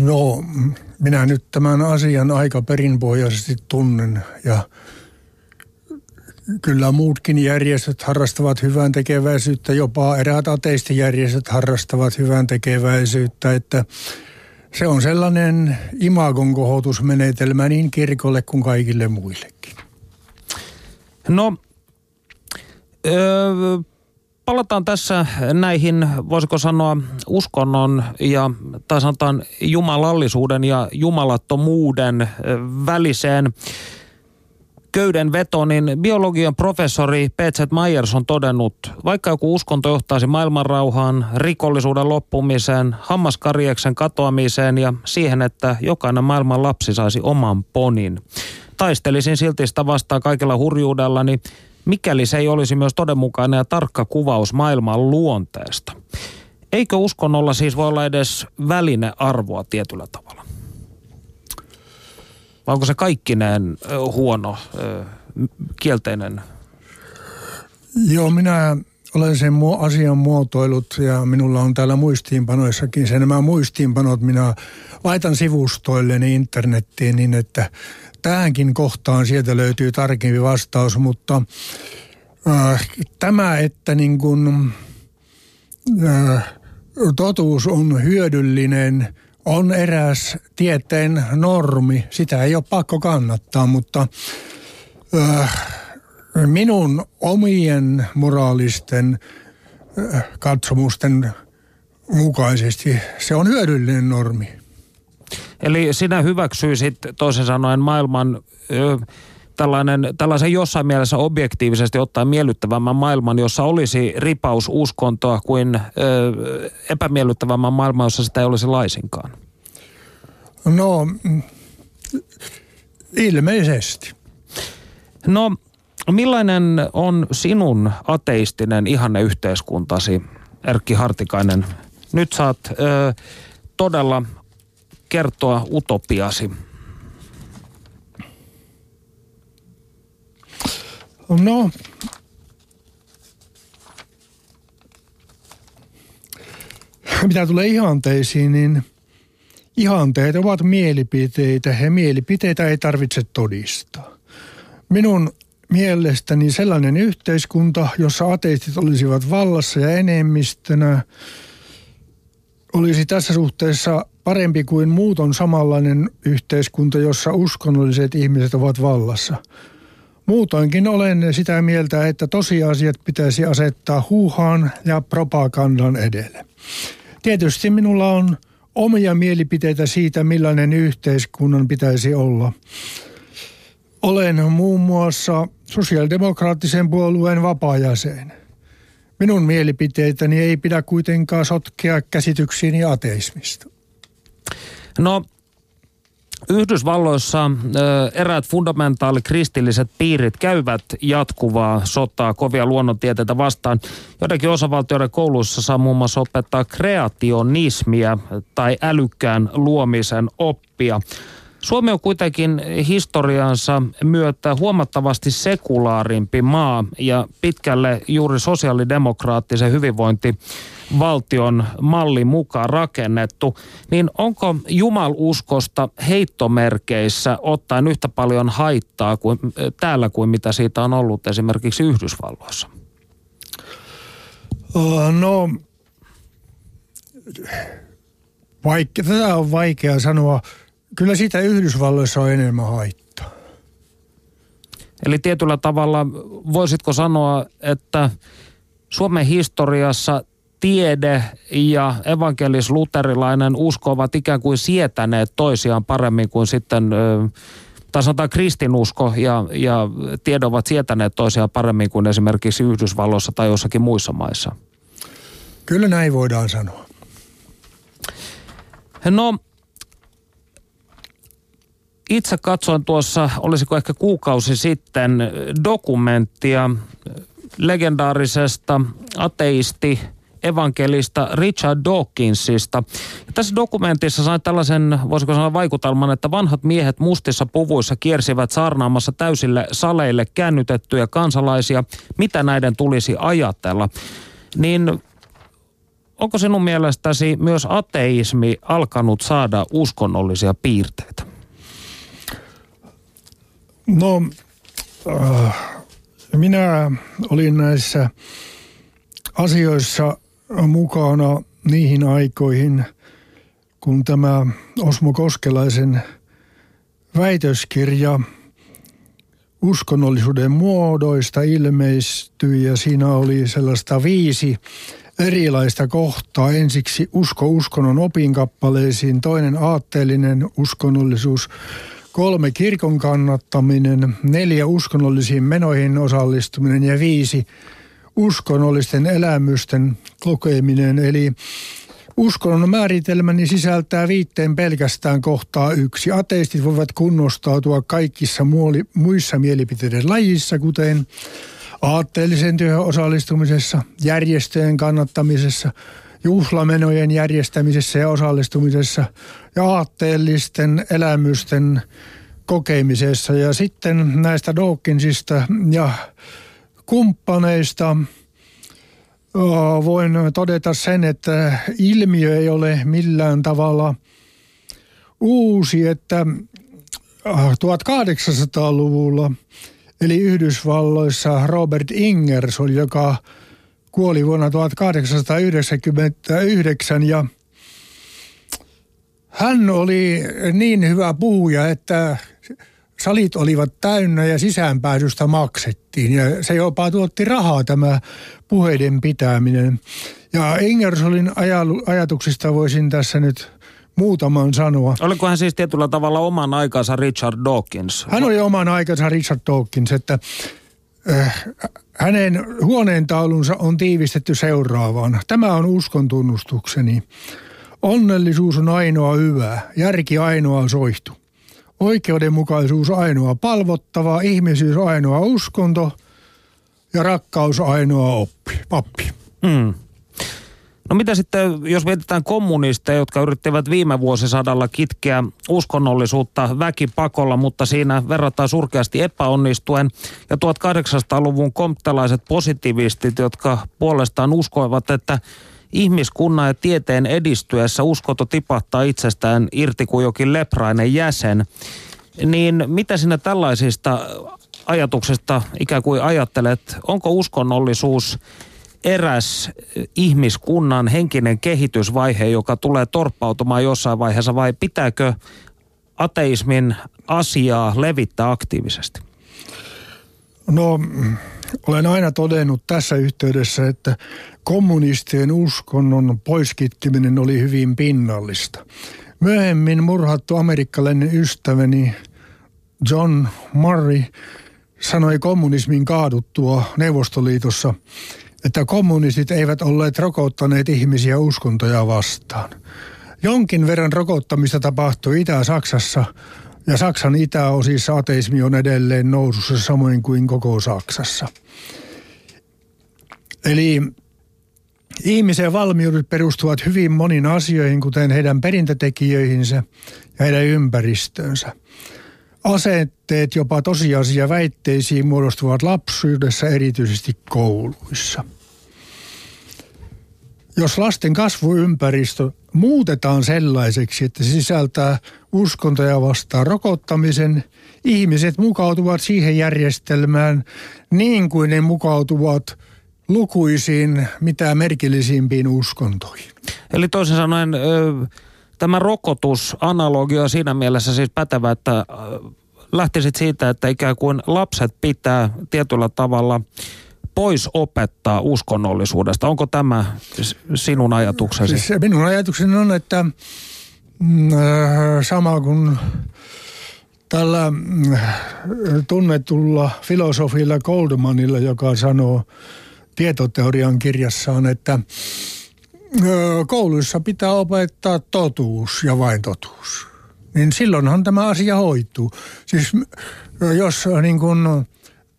No, minä nyt tämän asian aika perinpohjaisesti tunnen ja kyllä muutkin järjestöt harrastavat hyvän tekeväisyyttä, jopa eräät ateistijärjestöt harrastavat hyvän tekeväisyyttä, että se on sellainen imagon kohotusmenetelmä niin kirkolle kuin kaikille muillekin. No, öö, palataan tässä näihin, voisiko sanoa, uskonnon ja tai sanotaan jumalallisuuden ja jumalattomuuden väliseen köyden veto, niin biologian professori P.Z. Myers on todennut, vaikka joku uskonto johtaisi maailmanrauhaan, rikollisuuden loppumiseen, hammaskarjeksen katoamiseen ja siihen, että jokainen maailman lapsi saisi oman ponin. Taistelisin silti sitä vastaan kaikella hurjuudellani, niin mikäli se ei olisi myös todenmukainen ja tarkka kuvaus maailman luonteesta. Eikö uskonnolla siis voi olla edes välinearvoa tietyllä tavalla? Vai onko se kaikkineen huono, kielteinen? Joo, minä olen sen asian muotoilut ja minulla on täällä muistiinpanoissakin se nämä muistiinpanot minä laitan sivustoilleni internettiin niin, että tähänkin kohtaan sieltä löytyy tarkempi vastaus, mutta äh, tämä, että niin kun, äh, totuus on hyödyllinen, on eräs tieteen normi. Sitä ei ole pakko kannattaa, mutta äh, minun omien moraalisten äh, katsomusten mukaisesti se on hyödyllinen normi. Eli sinä hyväksyisit toisin sanoen maailman ö, tällainen, tällaisen jossain mielessä objektiivisesti ottaen miellyttävämmän maailman, jossa olisi ripaus uskontoa kuin ö, epämiellyttävämmän maailman, jossa sitä ei olisi laisinkaan? No, ilmeisesti. No, millainen on sinun ateistinen ihanne yhteiskuntasi, Erkki Hartikainen? Nyt saat ö, todella kertoa utopiasi? No, mitä tulee ihanteisiin, niin ihanteet ovat mielipiteitä ja mielipiteitä ei tarvitse todistaa. Minun mielestäni sellainen yhteiskunta, jossa ateistit olisivat vallassa ja enemmistönä, olisi tässä suhteessa parempi kuin muuton samanlainen yhteiskunta, jossa uskonnolliset ihmiset ovat vallassa. Muutoinkin olen sitä mieltä, että tosiasiat pitäisi asettaa huuhaan ja propagandan edelle. Tietysti minulla on omia mielipiteitä siitä, millainen yhteiskunnan pitäisi olla. Olen muun muassa sosiaalidemokraattisen puolueen vapaajäsen. Minun mielipiteitäni ei pidä kuitenkaan sotkea käsityksiini ateismista. No, Yhdysvalloissa eräät fundamentaali-kristilliset piirit käyvät jatkuvaa sotaa kovia luonnontieteitä vastaan. Joidenkin osavaltioiden kouluissa saa muun muassa opettaa kreationismia tai älykkään luomisen oppia. Suomi on kuitenkin historiansa myötä huomattavasti sekulaarimpi maa ja pitkälle juuri sosiaalidemokraattisen hyvinvointivaltion mallin mukaan rakennettu. Niin onko jumaluskosta heittomerkeissä ottaen yhtä paljon haittaa kuin, täällä kuin mitä siitä on ollut esimerkiksi Yhdysvalloissa? No, vaikka, tätä on vaikea sanoa Kyllä siitä Yhdysvalloissa on enemmän haittaa. Eli tietyllä tavalla voisitko sanoa, että Suomen historiassa tiede ja evankelis-luterilainen usko ovat ikään kuin sietäneet toisiaan paremmin kuin sitten, tai sanotaan kristinusko ja, ja tiede ovat sietäneet toisiaan paremmin kuin esimerkiksi Yhdysvalloissa tai jossakin muissa maissa? Kyllä näin voidaan sanoa. No, itse katsoin tuossa, olisiko ehkä kuukausi sitten, dokumenttia legendaarisesta ateisti evankelista Richard Dawkinsista. Ja tässä dokumentissa sain tällaisen, voisiko sanoa vaikutelman, että vanhat miehet mustissa puvuissa kiersivät saarnaamassa täysille saleille käännytettyjä kansalaisia, mitä näiden tulisi ajatella. Niin onko sinun mielestäsi myös ateismi alkanut saada uskonnollisia piirteitä? No, äh, minä olin näissä asioissa mukana niihin aikoihin, kun tämä Osmo Koskelaisen väitöskirja uskonnollisuuden muodoista ilmeistyi ja siinä oli sellaista viisi erilaista kohtaa. Ensiksi usko uskonnon opinkappaleisiin, toinen aatteellinen uskonnollisuus, kolme kirkon kannattaminen, neljä uskonnollisiin menoihin osallistuminen ja viisi uskonnollisten elämysten kokeminen. Eli uskonnon määritelmäni sisältää viitteen pelkästään kohtaa yksi. Ateistit voivat kunnostautua kaikissa muissa mielipiteiden lajissa, kuten aatteellisen työhön osallistumisessa, järjestöjen kannattamisessa – juhlamenojen järjestämisessä ja osallistumisessa ja aatteellisten elämysten kokemisessa. Ja sitten näistä Dawkinsista ja kumppaneista. Voin todeta sen, että ilmiö ei ole millään tavalla uusi, että 1800-luvulla eli Yhdysvalloissa Robert Ingers oli, joka kuoli vuonna 1899 ja hän oli niin hyvä puhuja, että salit olivat täynnä ja sisäänpääsystä maksettiin. Ja se jopa tuotti rahaa tämä puheiden pitäminen. Ja Ingersolin ajatuksista voisin tässä nyt muutaman sanoa. Oliko hän siis tietyllä tavalla oman aikansa Richard Dawkins? Hän oli oman aikansa Richard Dawkins, että äh, hänen huoneentaulunsa on tiivistetty seuraavaan. Tämä on uskon tunnustukseni. Onnellisuus on ainoa hyvä, järki ainoa soihtu. Oikeudenmukaisuus ainoa palvottava, ihmisyys ainoa uskonto ja rakkaus ainoa oppi, pappi. Mm. No mitä sitten, jos mietitään kommunisteja, jotka yrittivät viime vuosisadalla kitkeä uskonnollisuutta väkipakolla, mutta siinä verrataan surkeasti epäonnistuen. Ja 1800-luvun komptelaiset positivistit, jotka puolestaan uskoivat, että ihmiskunnan ja tieteen edistyessä uskonto tipahtaa itsestään irti kuin jokin leprainen jäsen. Niin mitä sinä tällaisista ajatuksesta ikään kuin ajattelet, onko uskonnollisuus eräs ihmiskunnan henkinen kehitysvaihe, joka tulee torppautumaan jossain vaiheessa vai pitääkö ateismin asiaa levittää aktiivisesti? No, olen aina todennut tässä yhteydessä, että kommunistien uskonnon poiskitkiminen oli hyvin pinnallista. Myöhemmin murhattu amerikkalainen ystäväni John Murray sanoi kommunismin kaaduttua Neuvostoliitossa, että kommunistit eivät olleet rokottaneet ihmisiä uskontoja vastaan. Jonkin verran rokottamista tapahtui Itä-Saksassa ja Saksan itäosissa ateismi on edelleen nousussa samoin kuin koko Saksassa. Eli ihmisen valmiudet perustuvat hyvin moniin asioihin, kuten heidän perintötekijöihinsä ja heidän ympäristöönsä. Asetteet jopa tosiasia väitteisiin muodostuvat lapsuudessa erityisesti kouluissa. Jos lasten kasvuympäristö muutetaan sellaiseksi, että se sisältää uskontoja vastaan rokottamisen, ihmiset mukautuvat siihen järjestelmään niin kuin ne mukautuvat lukuisiin mitä merkillisimpiin uskontoihin. Eli toisin sanoen tämä rokotusanalogia on siinä mielessä siis pätevä, että lähtisit siitä, että ikään kuin lapset pitää tietyllä tavalla pois opettaa uskonnollisuudesta. Onko tämä sinun ajatuksesi? Siis minun ajatukseni on, että mm, äh, sama kuin tällä mm, tunnetulla filosofilla Goldmanilla, joka sanoo tietoteorian kirjassaan, että äh, kouluissa pitää opettaa totuus ja vain totuus. Niin silloinhan tämä asia hoituu. Siis äh, jos niin kuin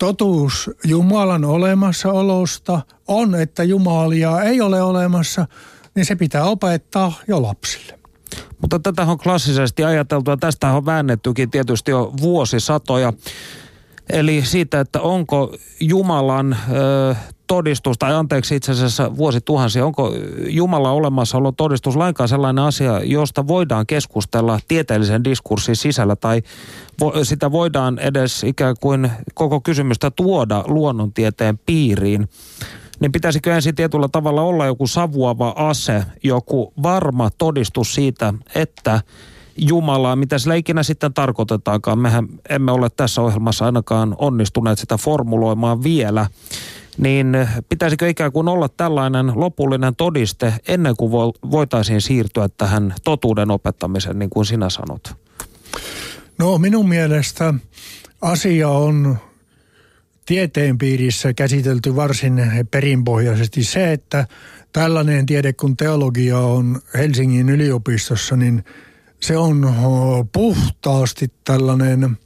totuus Jumalan olemassaolosta on, että Jumalia ei ole olemassa, niin se pitää opettaa jo lapsille. Mutta tätä on klassisesti ajateltu ja tästä on väännettykin tietysti jo vuosisatoja. Eli siitä, että onko Jumalan ö, todistus, tai anteeksi itse asiassa vuosituhansia, onko Jumala olemassaolo todistus lainkaan sellainen asia, josta voidaan keskustella tieteellisen diskurssin sisällä, tai vo, sitä voidaan edes ikään kuin koko kysymystä tuoda luonnontieteen piiriin niin pitäisikö ensin tietyllä tavalla olla joku savuava ase, joku varma todistus siitä, että Jumalaa, mitä sillä ikinä sitten tarkoitetaankaan. Mehän emme ole tässä ohjelmassa ainakaan onnistuneet sitä formuloimaan vielä. Niin pitäisikö ikään kuin olla tällainen lopullinen todiste ennen kuin voitaisiin siirtyä tähän totuuden opettamiseen, niin kuin sinä sanot? No minun mielestä asia on tieteen piirissä käsitelty varsin perinpohjaisesti se, että tällainen tiede kuin teologia on Helsingin yliopistossa, niin se on puhtaasti tällainen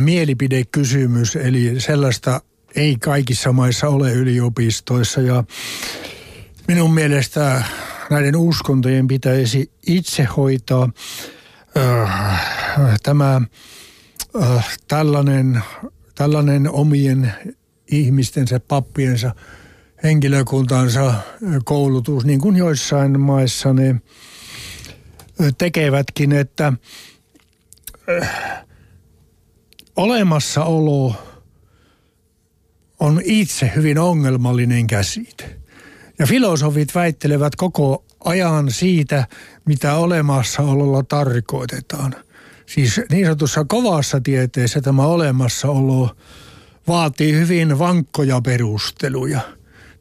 mielipidekysymys, eli sellaista ei kaikissa maissa ole yliopistoissa. Ja minun mielestä näiden uskontojen pitäisi itse hoitaa tämä tällainen tällainen omien ihmistensä, pappiensa, henkilökuntansa koulutus, niin kuin joissain maissa ne tekevätkin, että olemassaolo on itse hyvin ongelmallinen käsite. Ja filosofit väittelevät koko ajan siitä, mitä olemassaololla tarkoitetaan. Siis niin sanotussa kovassa tieteessä tämä olemassaolo vaatii hyvin vankkoja perusteluja.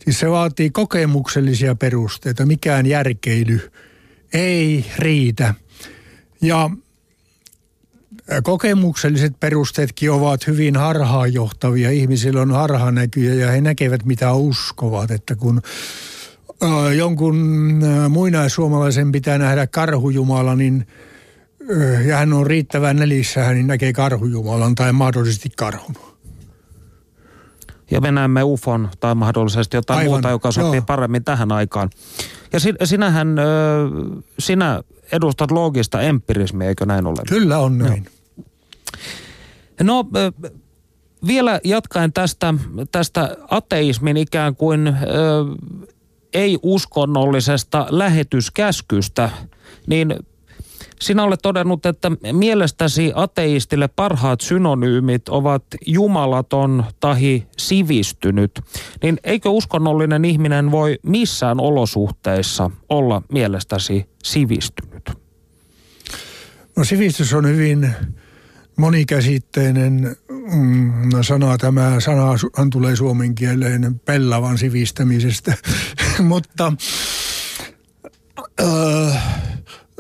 Siis se vaatii kokemuksellisia perusteita, mikään järkeily ei riitä. Ja kokemukselliset perusteetkin ovat hyvin harhaanjohtavia. Ihmisillä on harhanäkyjä ja he näkevät mitä uskovat. Että kun jonkun muinaisuomalaisen pitää nähdä karhujumala, niin – ja hän on riittävän nelissä, niin näkee karhujumalan tai mahdollisesti karhun. Ja me näemme UFON tai mahdollisesti jotain Aivan, muuta, joka sopii joo. paremmin tähän aikaan. Ja sin, sinähän, sinä edustat loogista empirismiä, eikö näin ole? Kyllä on näin. No, vielä jatkaen tästä, tästä ateismin ikään kuin ei-uskonnollisesta lähetyskäskystä, niin Sinä olet todennut, että mielestäsi ateistille parhaat synonyymit ovat jumalaton tahi sivistynyt. Niin eikö uskonnollinen ihminen voi missään olosuhteissa olla mielestäsi sivistynyt? No sivistys on hyvin monikäsitteinen mm, sana. Tämä sanahan tulee suomen kieleen pellavan sivistämisestä, mutta äh,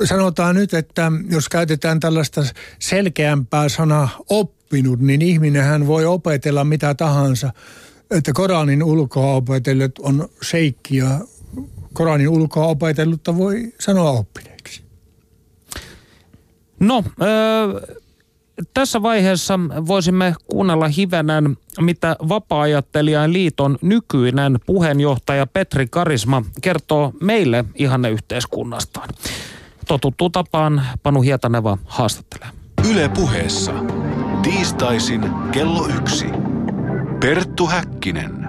sanotaan nyt, että jos käytetään tällaista selkeämpää sanaa oppinut, niin ihminenhän voi opetella mitä tahansa. Että Koranin ulkoa opetellut on seikkiä. Koranin ulkoa opetellutta voi sanoa oppineeksi. No, öö, tässä vaiheessa voisimme kuunnella hivenen, mitä vapaa liiton nykyinen puheenjohtaja Petri Karisma kertoo meille ihanne yhteiskunnastaan. Totuttu tapaan Panu Hietaneva haastattelee. Yle puheessa. Tiistaisin kello yksi. Perttu Häkkinen.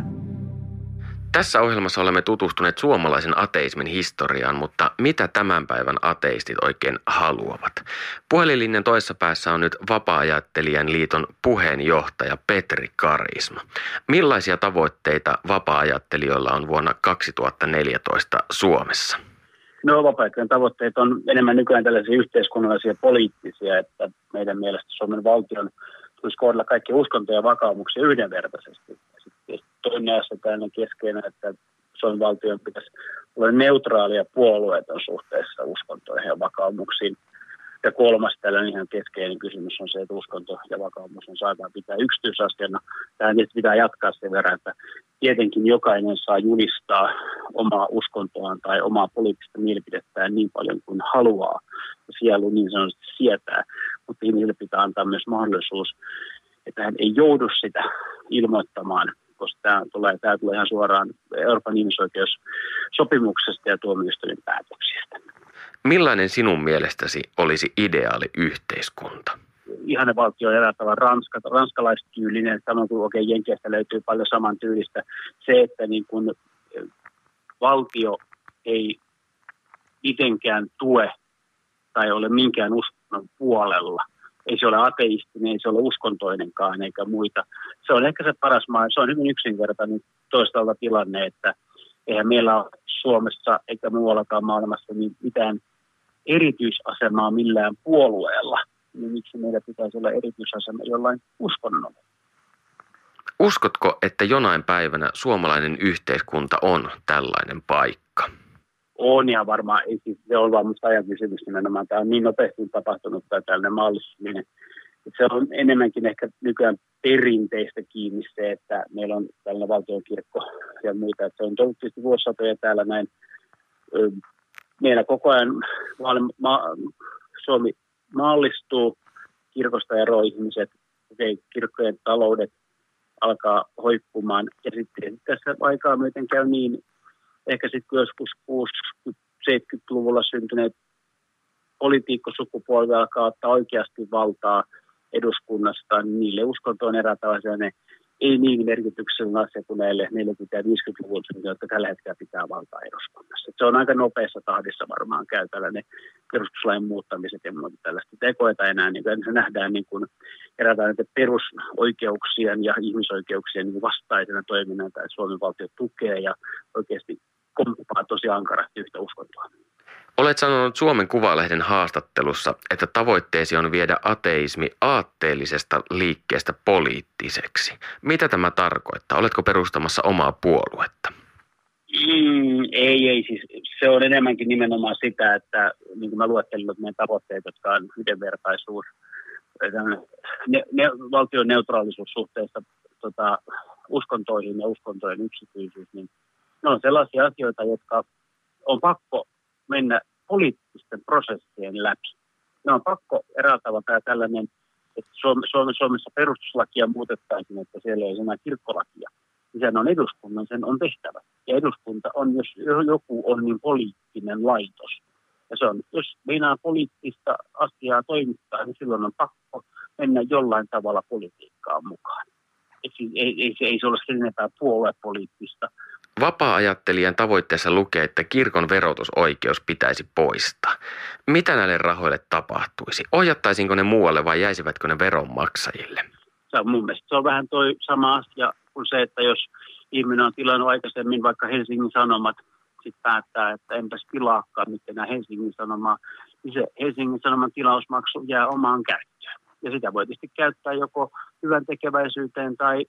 Tässä ohjelmassa olemme tutustuneet suomalaisen ateismin historiaan, mutta mitä tämän päivän ateistit oikein haluavat? Puhelinlinjan toisessa päässä on nyt vapaa liiton puheenjohtaja Petri Karisma. Millaisia tavoitteita vapaa-ajattelijoilla on vuonna 2014 Suomessa? No vapaa tavoitteet on enemmän nykyään tällaisia yhteiskunnallisia poliittisia, että meidän mielestä Suomen valtion tulisi kohdella kaikki uskontoja ja vakaumuksia yhdenvertaisesti. Sitten toinen asia tällainen keskeinen, että Suomen valtion pitäisi olla neutraalia puolueeton suhteessa uskontoihin ja vakaumuksiin. Ja kolmas tällainen ihan keskeinen kysymys on se, että uskonto ja vakaumus on saatava pitää yksityisasiana. Tähän pitää jatkaa sen verran, että tietenkin jokainen saa julistaa omaa uskontoaan tai omaa poliittista mielipidettään niin paljon kuin haluaa. Sielu niin sanotusti sietää, mutta ihmisille pitää antaa myös mahdollisuus, että hän ei joudu sitä ilmoittamaan koska tämä tulee, tämä tulee ihan suoraan Euroopan ihmisoikeussopimuksesta ja tuomioistuimen päätöksistä. Millainen sinun mielestäsi olisi ideaali yhteiskunta? Ihan valtio on eräällä ranska, ranskalaistyylinen, samoin kuin oikein Jenkeistä löytyy paljon samantyylistä. Se, että niin kun valtio ei mitenkään tue tai ole minkään uskonnon puolella, ei se ole ateistinen, ei se ole uskontoinenkaan eikä muita. Se on ehkä se paras maa. Se on hyvin yksinkertainen toistaalta tilanne, että eihän meillä ole Suomessa eikä muuallakaan maailmassa niin mitään erityisasemaa millään puolueella. Niin miksi meillä pitäisi olla erityisasema jollain uskonnolla? Uskotko, että jonain päivänä suomalainen yhteiskunta on tällainen paikka? On ja varmaan ei siis se on vaan musta ajan kysymys nimenomaan. Tämä on niin nopeasti tapahtunut tämä tällainen mallistuminen. Se on enemmänkin ehkä nykyään perinteistä kiinni se, että meillä on tällainen valtionkirkko ja muita. Että se on ollut tietysti vuosisatoja täällä näin. Meillä koko ajan Suomi maallistuu, kirkosta ero ihmiset, kirkkojen taloudet alkaa hoippumaan. Ja sitten tässä aikaa myöten käy niin, ehkä sitten joskus 60-70-luvulla syntyneet poliitikkosukupolvi alkaa ottaa oikeasti valtaa eduskunnasta, niin niille uskonto on erää tällainen ei niin merkityksellinen asia kuin näille 40- ja 50-luvulta, jotka tällä hetkellä pitää valtaa eduskunnassa. se on aika nopeassa tahdissa varmaan käy tällainen perustuslain muuttamiset ja muuta tällaista tekoita enää. Niin se nähdään niin kuin näiden perusoikeuksien ja ihmisoikeuksien niin vastaisena toiminnan, että Suomen valtio tukee ja oikeasti komppaa tosi ankarasti yhtä uskontoa. Olet sanonut Suomen Kuvalehden haastattelussa, että tavoitteesi on viedä ateismi aatteellisesta liikkeestä poliittiseksi. Mitä tämä tarkoittaa? Oletko perustamassa omaa puoluetta? Mm, ei, ei. Siis se on enemmänkin nimenomaan sitä, että niin kuin mä luettelin meidän tavoitteet, jotka on yhdenvertaisuus, ne, ne, valtion neutraalisuus suhteessa tota, uskontoihin ja uskontojen yksityisyys, niin ne on sellaisia asioita, jotka on pakko mennä poliittisten prosessien läpi. Ne on pakko eräällä tavalla tällainen, että Suomessa perustuslakia muutettaisiin, että siellä ei enää kirkkolakia. Niin sehän on eduskunnan, sen on tehtävä. Ja eduskunta on, jos joku on niin poliittinen laitos. Ja se on, jos meinaa poliittista asiaa toimittaa, niin silloin on pakko mennä jollain tavalla politiikkaan mukaan. Ei, ei, ei, se, ei se ole sen enempää puoluepoliittista Vapaa-ajattelijan tavoitteessa lukee, että kirkon verotusoikeus pitäisi poistaa. Mitä näille rahoille tapahtuisi? Ohjattaisinko ne muualle vai jäisivätkö ne veronmaksajille? Se on mun mielestä se on vähän toi sama asia kuin se, että jos ihminen on tilannut aikaisemmin vaikka Helsingin Sanomat, sitten päättää, että enpäs tilaakaan nyt enää Helsingin Sanomaa, niin se Helsingin Sanoman tilausmaksu jää omaan käyttöön. Ja sitä voi tietysti käyttää joko hyvän tekeväisyyteen tai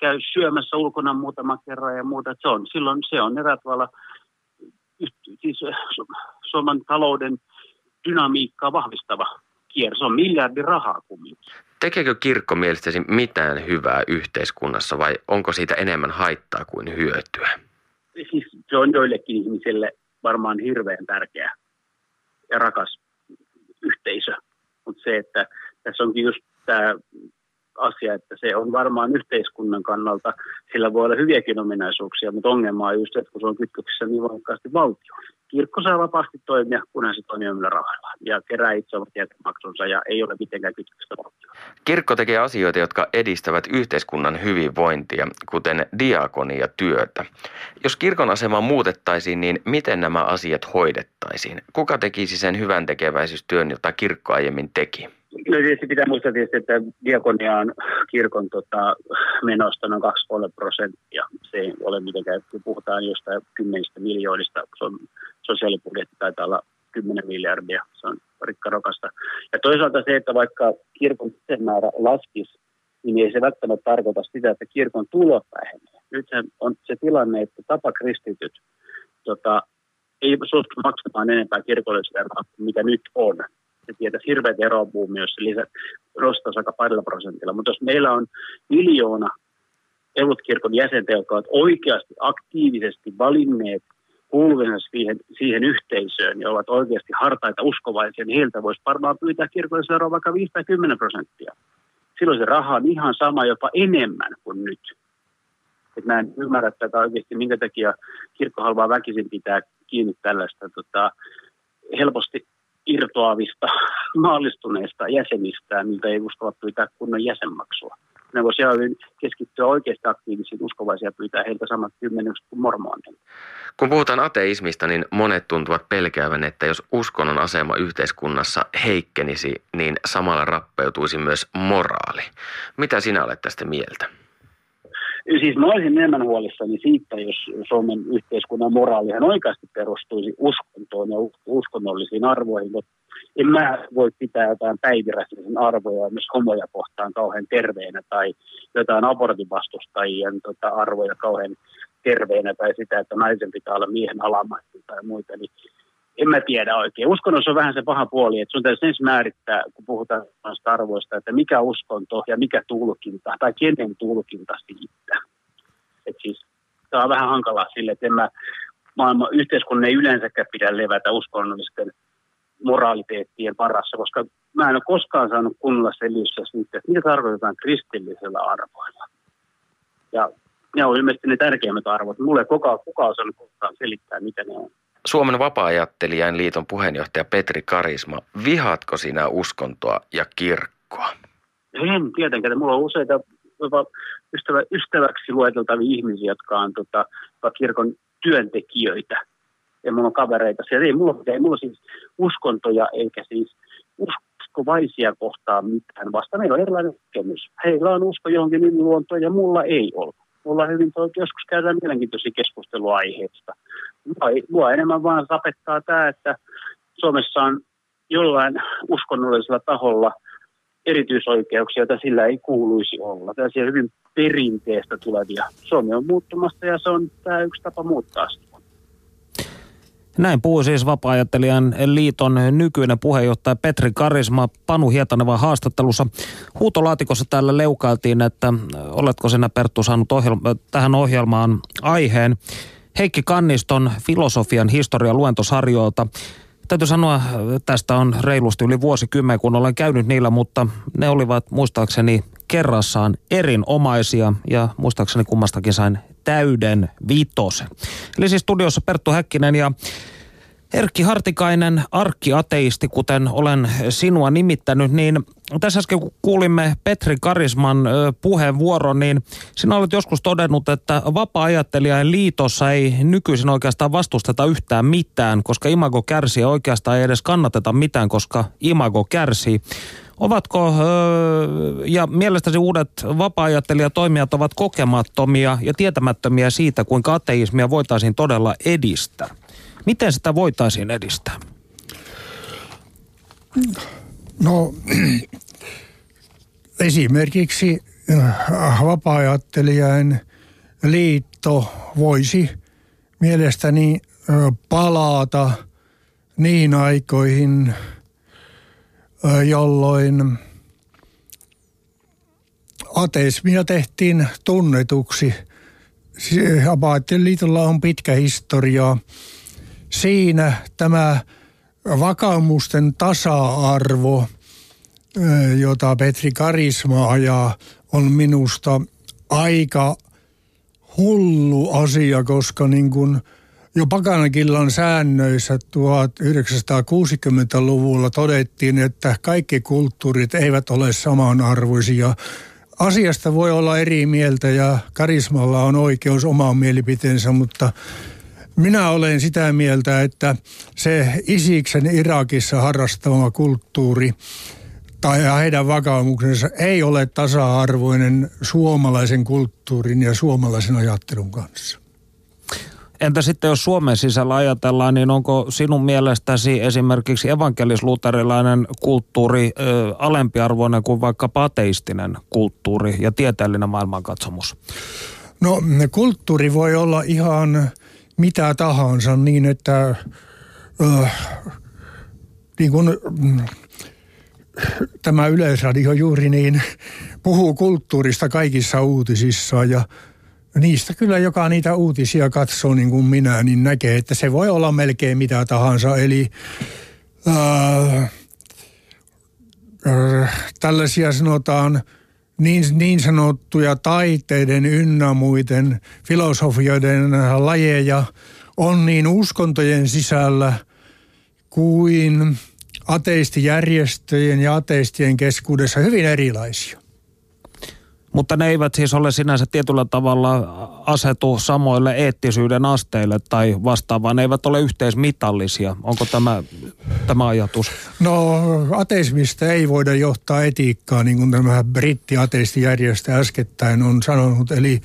käy syömässä ulkona muutama kerran ja muuta. se on, silloin se on erää tavalla siis Suomen talouden dynamiikkaa vahvistava kierre. Se on miljardi rahaa kumminkin. Tekeekö kirkko mielestäsi mitään hyvää yhteiskunnassa vai onko siitä enemmän haittaa kuin hyötyä? Siis se on joillekin ihmisille varmaan hirveän tärkeä ja rakas yhteisö. Mutta se, että tässä onkin just tämä asia, että se on varmaan yhteiskunnan kannalta, sillä voi olla hyviäkin ominaisuuksia, mutta ongelma on just, että kun se on kytköksissä niin voimakkaasti valtioon. Kirkko saa vapaasti toimia, kunhan se toimii omilla rahoilla ja kerää itse omat jätemaksunsa ja ei ole mitenkään kytköksissä valtioon. Kirkko tekee asioita, jotka edistävät yhteiskunnan hyvinvointia, kuten diakonia työtä. Jos kirkon asemaa muutettaisiin, niin miten nämä asiat hoidettaisiin? Kuka tekisi sen hyvän tekeväisyystyön, jota kirkko aiemmin teki? No tietysti pitää muistaa tietysti, että diakonia on kirkon tota, menosta noin 2,5 prosenttia. Se ei ole mitenkään, kun puhutaan jostain kymmenistä miljoonista, se on, sosiaalibudjetti taitaa olla 10 miljardia, se on rikkarokasta. Ja toisaalta se, että vaikka kirkon määrä laskisi, niin ei se välttämättä tarkoita sitä, että kirkon tulot vähenee. Nyt on se tilanne, että tapa kristityt tota, ei suostu maksamaan enempää kirkollisvertaa kuin mitä nyt on se tietäisi hirveät erobuumi, jos se lisä, nostaisi aika parilla prosentilla. Mutta jos meillä on miljoona elutkirkon jäsentä, jotka ovat oikeasti aktiivisesti valinneet kuuluvansa siihen, siihen yhteisöön ja ovat oikeasti hartaita uskovaisia, niin heiltä voisi varmaan pyytää kirkollisveroa vaikka 5 tai 10 prosenttia. Silloin se raha on ihan sama, jopa enemmän kuin nyt. Et mä en ymmärrä tätä oikeasti, minkä takia kirkko haluaa väkisin pitää kiinni tällaista tota, helposti irtoavista maallistuneista jäsenistä, miltä ei uskalla pyytää kunnon jäsenmaksua. Ne voisivat keskittyä oikeasti aktiivisiin uskovaisia pyytää heiltä samat kymmenykset kuin mormonin. Kun puhutaan ateismista, niin monet tuntuvat pelkäävän, että jos uskonnon asema yhteiskunnassa heikkenisi, niin samalla rappeutuisi myös moraali. Mitä sinä olet tästä mieltä? Siis mä olisin enemmän huolissani siitä, jos Suomen yhteiskunnan moraalihan oikeasti perustuisi uskontoon ja uskonnollisiin arvoihin. En mä voi pitää jotain päiviräisen arvoja myös homoja kohtaan kauhean terveenä tai jotain abortin vastustajien tota, arvoja kauhean terveenä tai sitä, että naisen pitää olla miehen alamainen tai muita. Eli en mä tiedä oikein. Uskonnossa on vähän se paha puoli, että sun täytyy ensin määrittää, kun puhutaan arvoista, että mikä uskonto ja mikä tulkinta, tai kenen tulkinta siitä. Et siis, tämä on vähän hankalaa sille, että en mä, maailman yhteiskunnan ei yleensäkään pidä levätä uskonnollisten moraaliteettien parassa, koska mä en ole koskaan saanut kunnolla selitystä siitä, että mitä tarkoitetaan kristillisellä arvoilla. Ja ne on ilmeisesti ne tärkeimmät arvot. Mulle kukaan, kukaan osannut koskaan selittää, mitä ne on. Suomen vapaa-ajattelijan liiton puheenjohtaja Petri Karisma, vihaatko sinä uskontoa ja kirkkoa? En tietenkään. Mulla on useita jopa ystävä, ystäväksi lueteltavia ihmisiä, jotka on tota, kirkon työntekijöitä. Ja mulla on kavereita siellä. Ei mulla, ei mulla siis uskontoja eikä siis uskovaisia kohtaa mitään, vasta meillä on erilainen näkemys. Heillä on usko johonkin luontoon ja mulla ei ole mulla hyvin joskus käydään mielenkiintoisia keskusteluaiheista. Mua, mua enemmän vaan sapettaa tämä, että Suomessa on jollain uskonnollisella taholla erityisoikeuksia, joita sillä ei kuuluisi olla. Tällaisia hyvin perinteestä tulevia. Suomi on muuttumassa ja se on tämä yksi tapa muuttaa sitä. Näin puhui siis vapaa liiton nykyinen puheenjohtaja Petri Karisma Panu Hietaneva haastattelussa. Huutolaatikossa täällä leukailtiin, että oletko sinä Perttu saanut ohjelma, tähän ohjelmaan aiheen. Heikki Kanniston filosofian historian luentosarjoilta. Täytyy sanoa, tästä on reilusti yli vuosikymmen, kun olen käynyt niillä, mutta ne olivat muistaakseni kerrassaan erinomaisia ja muistaakseni kummastakin sain täyden viitosen. Eli siis studiossa Perttu Häkkinen ja Erkki Hartikainen, arkkiateisti, kuten olen sinua nimittänyt, niin tässä äsken kun kuulimme Petri Karisman puheenvuoron, niin sinä olet joskus todennut, että vapaa-ajattelijain liitossa ei nykyisin oikeastaan vastusteta yhtään mitään, koska imago kärsii oikeastaan ei edes kannateta mitään, koska imago kärsii. Ovatko, ja mielestäsi uudet vapaa-ajattelijatoimijat ovat kokemattomia ja tietämättömiä siitä, kuinka ateismia voitaisiin todella edistää? Miten sitä voitaisiin edistää? No esimerkiksi äh, vapaa liitto voisi mielestäni äh, palata niin aikoihin, äh, jolloin ateismia tehtiin tunnetuksi. Vapaa-liitolla on pitkä historia siinä tämä vakaumusten tasa-arvo, jota Petri Karisma ajaa, on minusta aika hullu asia, koska niin kuin jo Pakanakillan säännöissä 1960-luvulla todettiin, että kaikki kulttuurit eivät ole samanarvoisia. Asiasta voi olla eri mieltä ja karismalla on oikeus omaan mielipiteensä, mutta minä olen sitä mieltä, että se Isiksen Irakissa harrastama kulttuuri tai heidän vakaumuksensa ei ole tasa-arvoinen suomalaisen kulttuurin ja suomalaisen ajattelun kanssa. Entä sitten jos Suomen sisällä ajatellaan, niin onko sinun mielestäsi esimerkiksi evankelisluterilainen kulttuuri ö, alempiarvoinen kuin vaikka pateistinen kulttuuri ja tieteellinen maailmankatsomus? No kulttuuri voi olla ihan mitä tahansa niin, että äh, niin kuin, mm, tämä Yleisradio juuri niin puhuu kulttuurista kaikissa uutisissa ja niistä kyllä joka niitä uutisia katsoo niin kuin minä, niin näkee, että se voi olla melkein mitä tahansa. Eli äh, äh, tällaisia sanotaan – niin, niin sanottuja taiteiden ynnä muiden filosofioiden lajeja on niin uskontojen sisällä kuin ateistijärjestöjen ja ateistien keskuudessa hyvin erilaisia. Mutta ne eivät siis ole sinänsä tietyllä tavalla asetu samoille eettisyyden asteille tai vastaavaan. Ne eivät ole yhteismitallisia. Onko tämä, tämä ajatus? No ateismista ei voida johtaa etiikkaa, niin kuin tämä britti-ateistijärjestö äskettäin on sanonut. Eli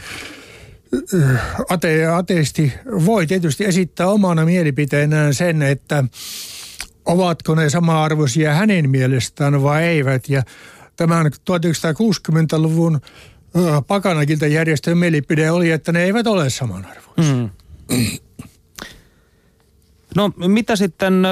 äh, ate, ateisti voi tietysti esittää omana mielipiteenään sen, että ovatko ne sama-arvoisia hänen mielestään vai eivät. Ja tämän 1960-luvun pakanakilta järjestön mielipide oli, että ne eivät ole samanarvoisia. Mm. No mitä sitten,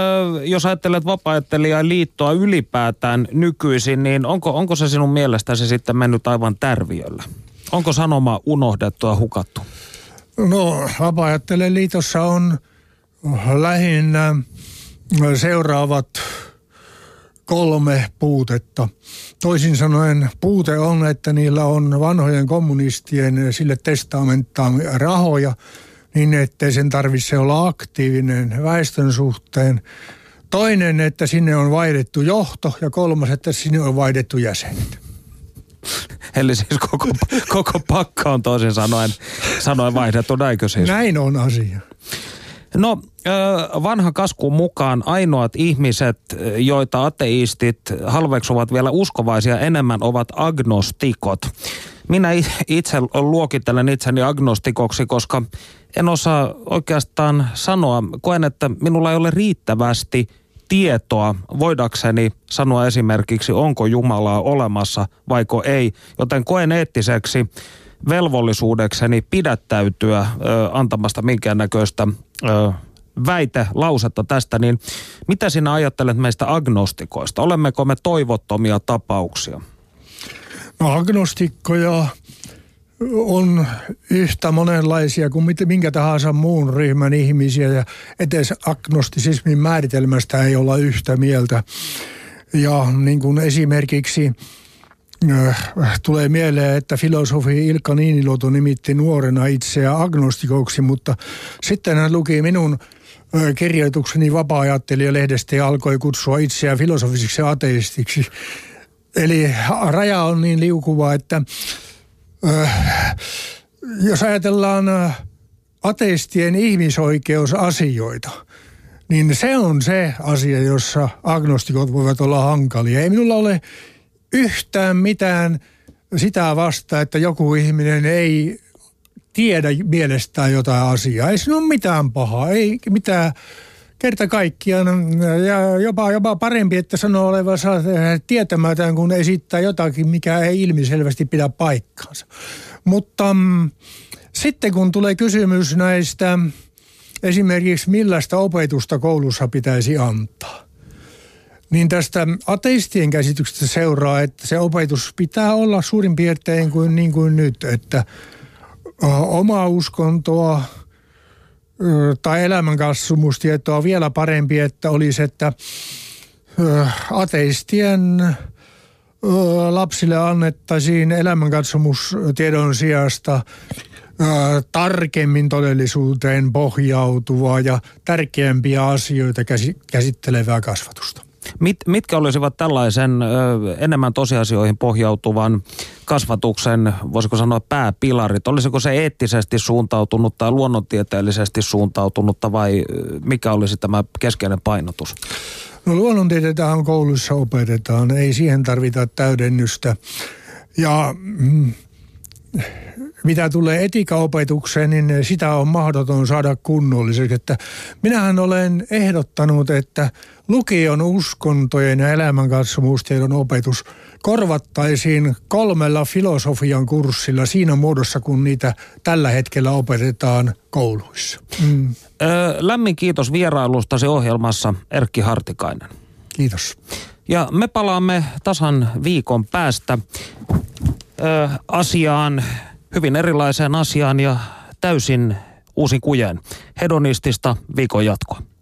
jos ajattelet vapaa liittoa ylipäätään nykyisin, niin onko, onko se sinun mielestäsi sitten mennyt aivan tärviöllä? Onko sanoma unohdettu ja hukattu? No vapaa liitossa on lähinnä seuraavat kolme puutetta. Toisin sanoen puute on, että niillä on vanhojen kommunistien sille testamenttaan rahoja, niin ettei sen tarvitse olla aktiivinen väestön suhteen. Toinen, että sinne on vaihdettu johto ja kolmas, että sinne on vaihdettu jäsenet. Eli siis koko, koko pakka on toisin sanoen, sanoen vaihdettu, näinkö siis? Näin on asia. No vanha kasku mukaan ainoat ihmiset, joita ateistit halveksuvat vielä uskovaisia enemmän, ovat agnostikot. Minä itse luokittelen itseni agnostikoksi, koska en osaa oikeastaan sanoa. Koen, että minulla ei ole riittävästi tietoa voidakseni sanoa esimerkiksi, onko Jumalaa olemassa vaiko ei. Joten koen eettiseksi velvollisuudekseni pidättäytyä ö, antamasta minkäännäköistä ö, väite, lausetta tästä, niin mitä sinä ajattelet meistä agnostikoista? Olemmeko me toivottomia tapauksia? No agnostikkoja on yhtä monenlaisia kuin minkä tahansa muun ryhmän ihmisiä ja etes agnostisismin määritelmästä ei olla yhtä mieltä. Ja niin kuin esimerkiksi tulee mieleen, että filosofi Ilkka Niiniluoto nimitti nuorena itseä agnostikoksi, mutta sitten hän luki minun kirjoitukseni vapaa-ajattelijalehdestä ja alkoi kutsua itseään filosofisiksi ateistiksi. Eli raja on niin liukuva, että jos ajatellaan ateistien ihmisoikeusasioita, niin se on se asia, jossa agnostikot voivat olla hankalia. Ei minulla ole yhtään mitään sitä vasta, että joku ihminen ei tiedä mielestään jotain asiaa. Ei siinä ole mitään pahaa, ei mitään kerta kaikkiaan. Ja jopa, jopa parempi, että sanoo olevansa tietämätön, kun esittää jotakin, mikä ei ilmiselvästi pidä paikkaansa. Mutta mm, sitten kun tulee kysymys näistä esimerkiksi millaista opetusta koulussa pitäisi antaa, niin tästä ateistien käsityksestä seuraa, että se opetus pitää olla suurin piirtein kuin, niin kuin nyt, että omaa uskontoa tai elämänkatsomustietoa vielä parempi, että olisi, että ateistien lapsille annettaisiin elämänkatsomustiedon sijasta tarkemmin todellisuuteen pohjautuvaa ja tärkeämpiä asioita käsittelevää kasvatusta. Mit, mitkä olisivat tällaisen ö, enemmän tosiasioihin pohjautuvan kasvatuksen, voisiko sanoa pääpilarit? Olisiko se eettisesti suuntautunut tai luonnontieteellisesti suuntautunutta vai mikä olisi tämä keskeinen painotus? No luonnontieteetähän koulussa opetetaan, ei siihen tarvita täydennystä. Ja mm, mitä tulee etikaopetukseen, niin sitä on mahdoton saada kunnolliseksi. Että minähän olen ehdottanut, että lukion uskontojen ja elämänkatsomustiedon opetus korvattaisiin kolmella filosofian kurssilla siinä muodossa, kun niitä tällä hetkellä opetetaan kouluissa. Mm. Ö, lämmin kiitos vierailustasi ohjelmassa Erkki Hartikainen. Kiitos. Ja me palaamme tasan viikon päästä ö, asiaan, hyvin erilaiseen asiaan ja täysin uusin kujeen. Hedonistista viikon jatkoa.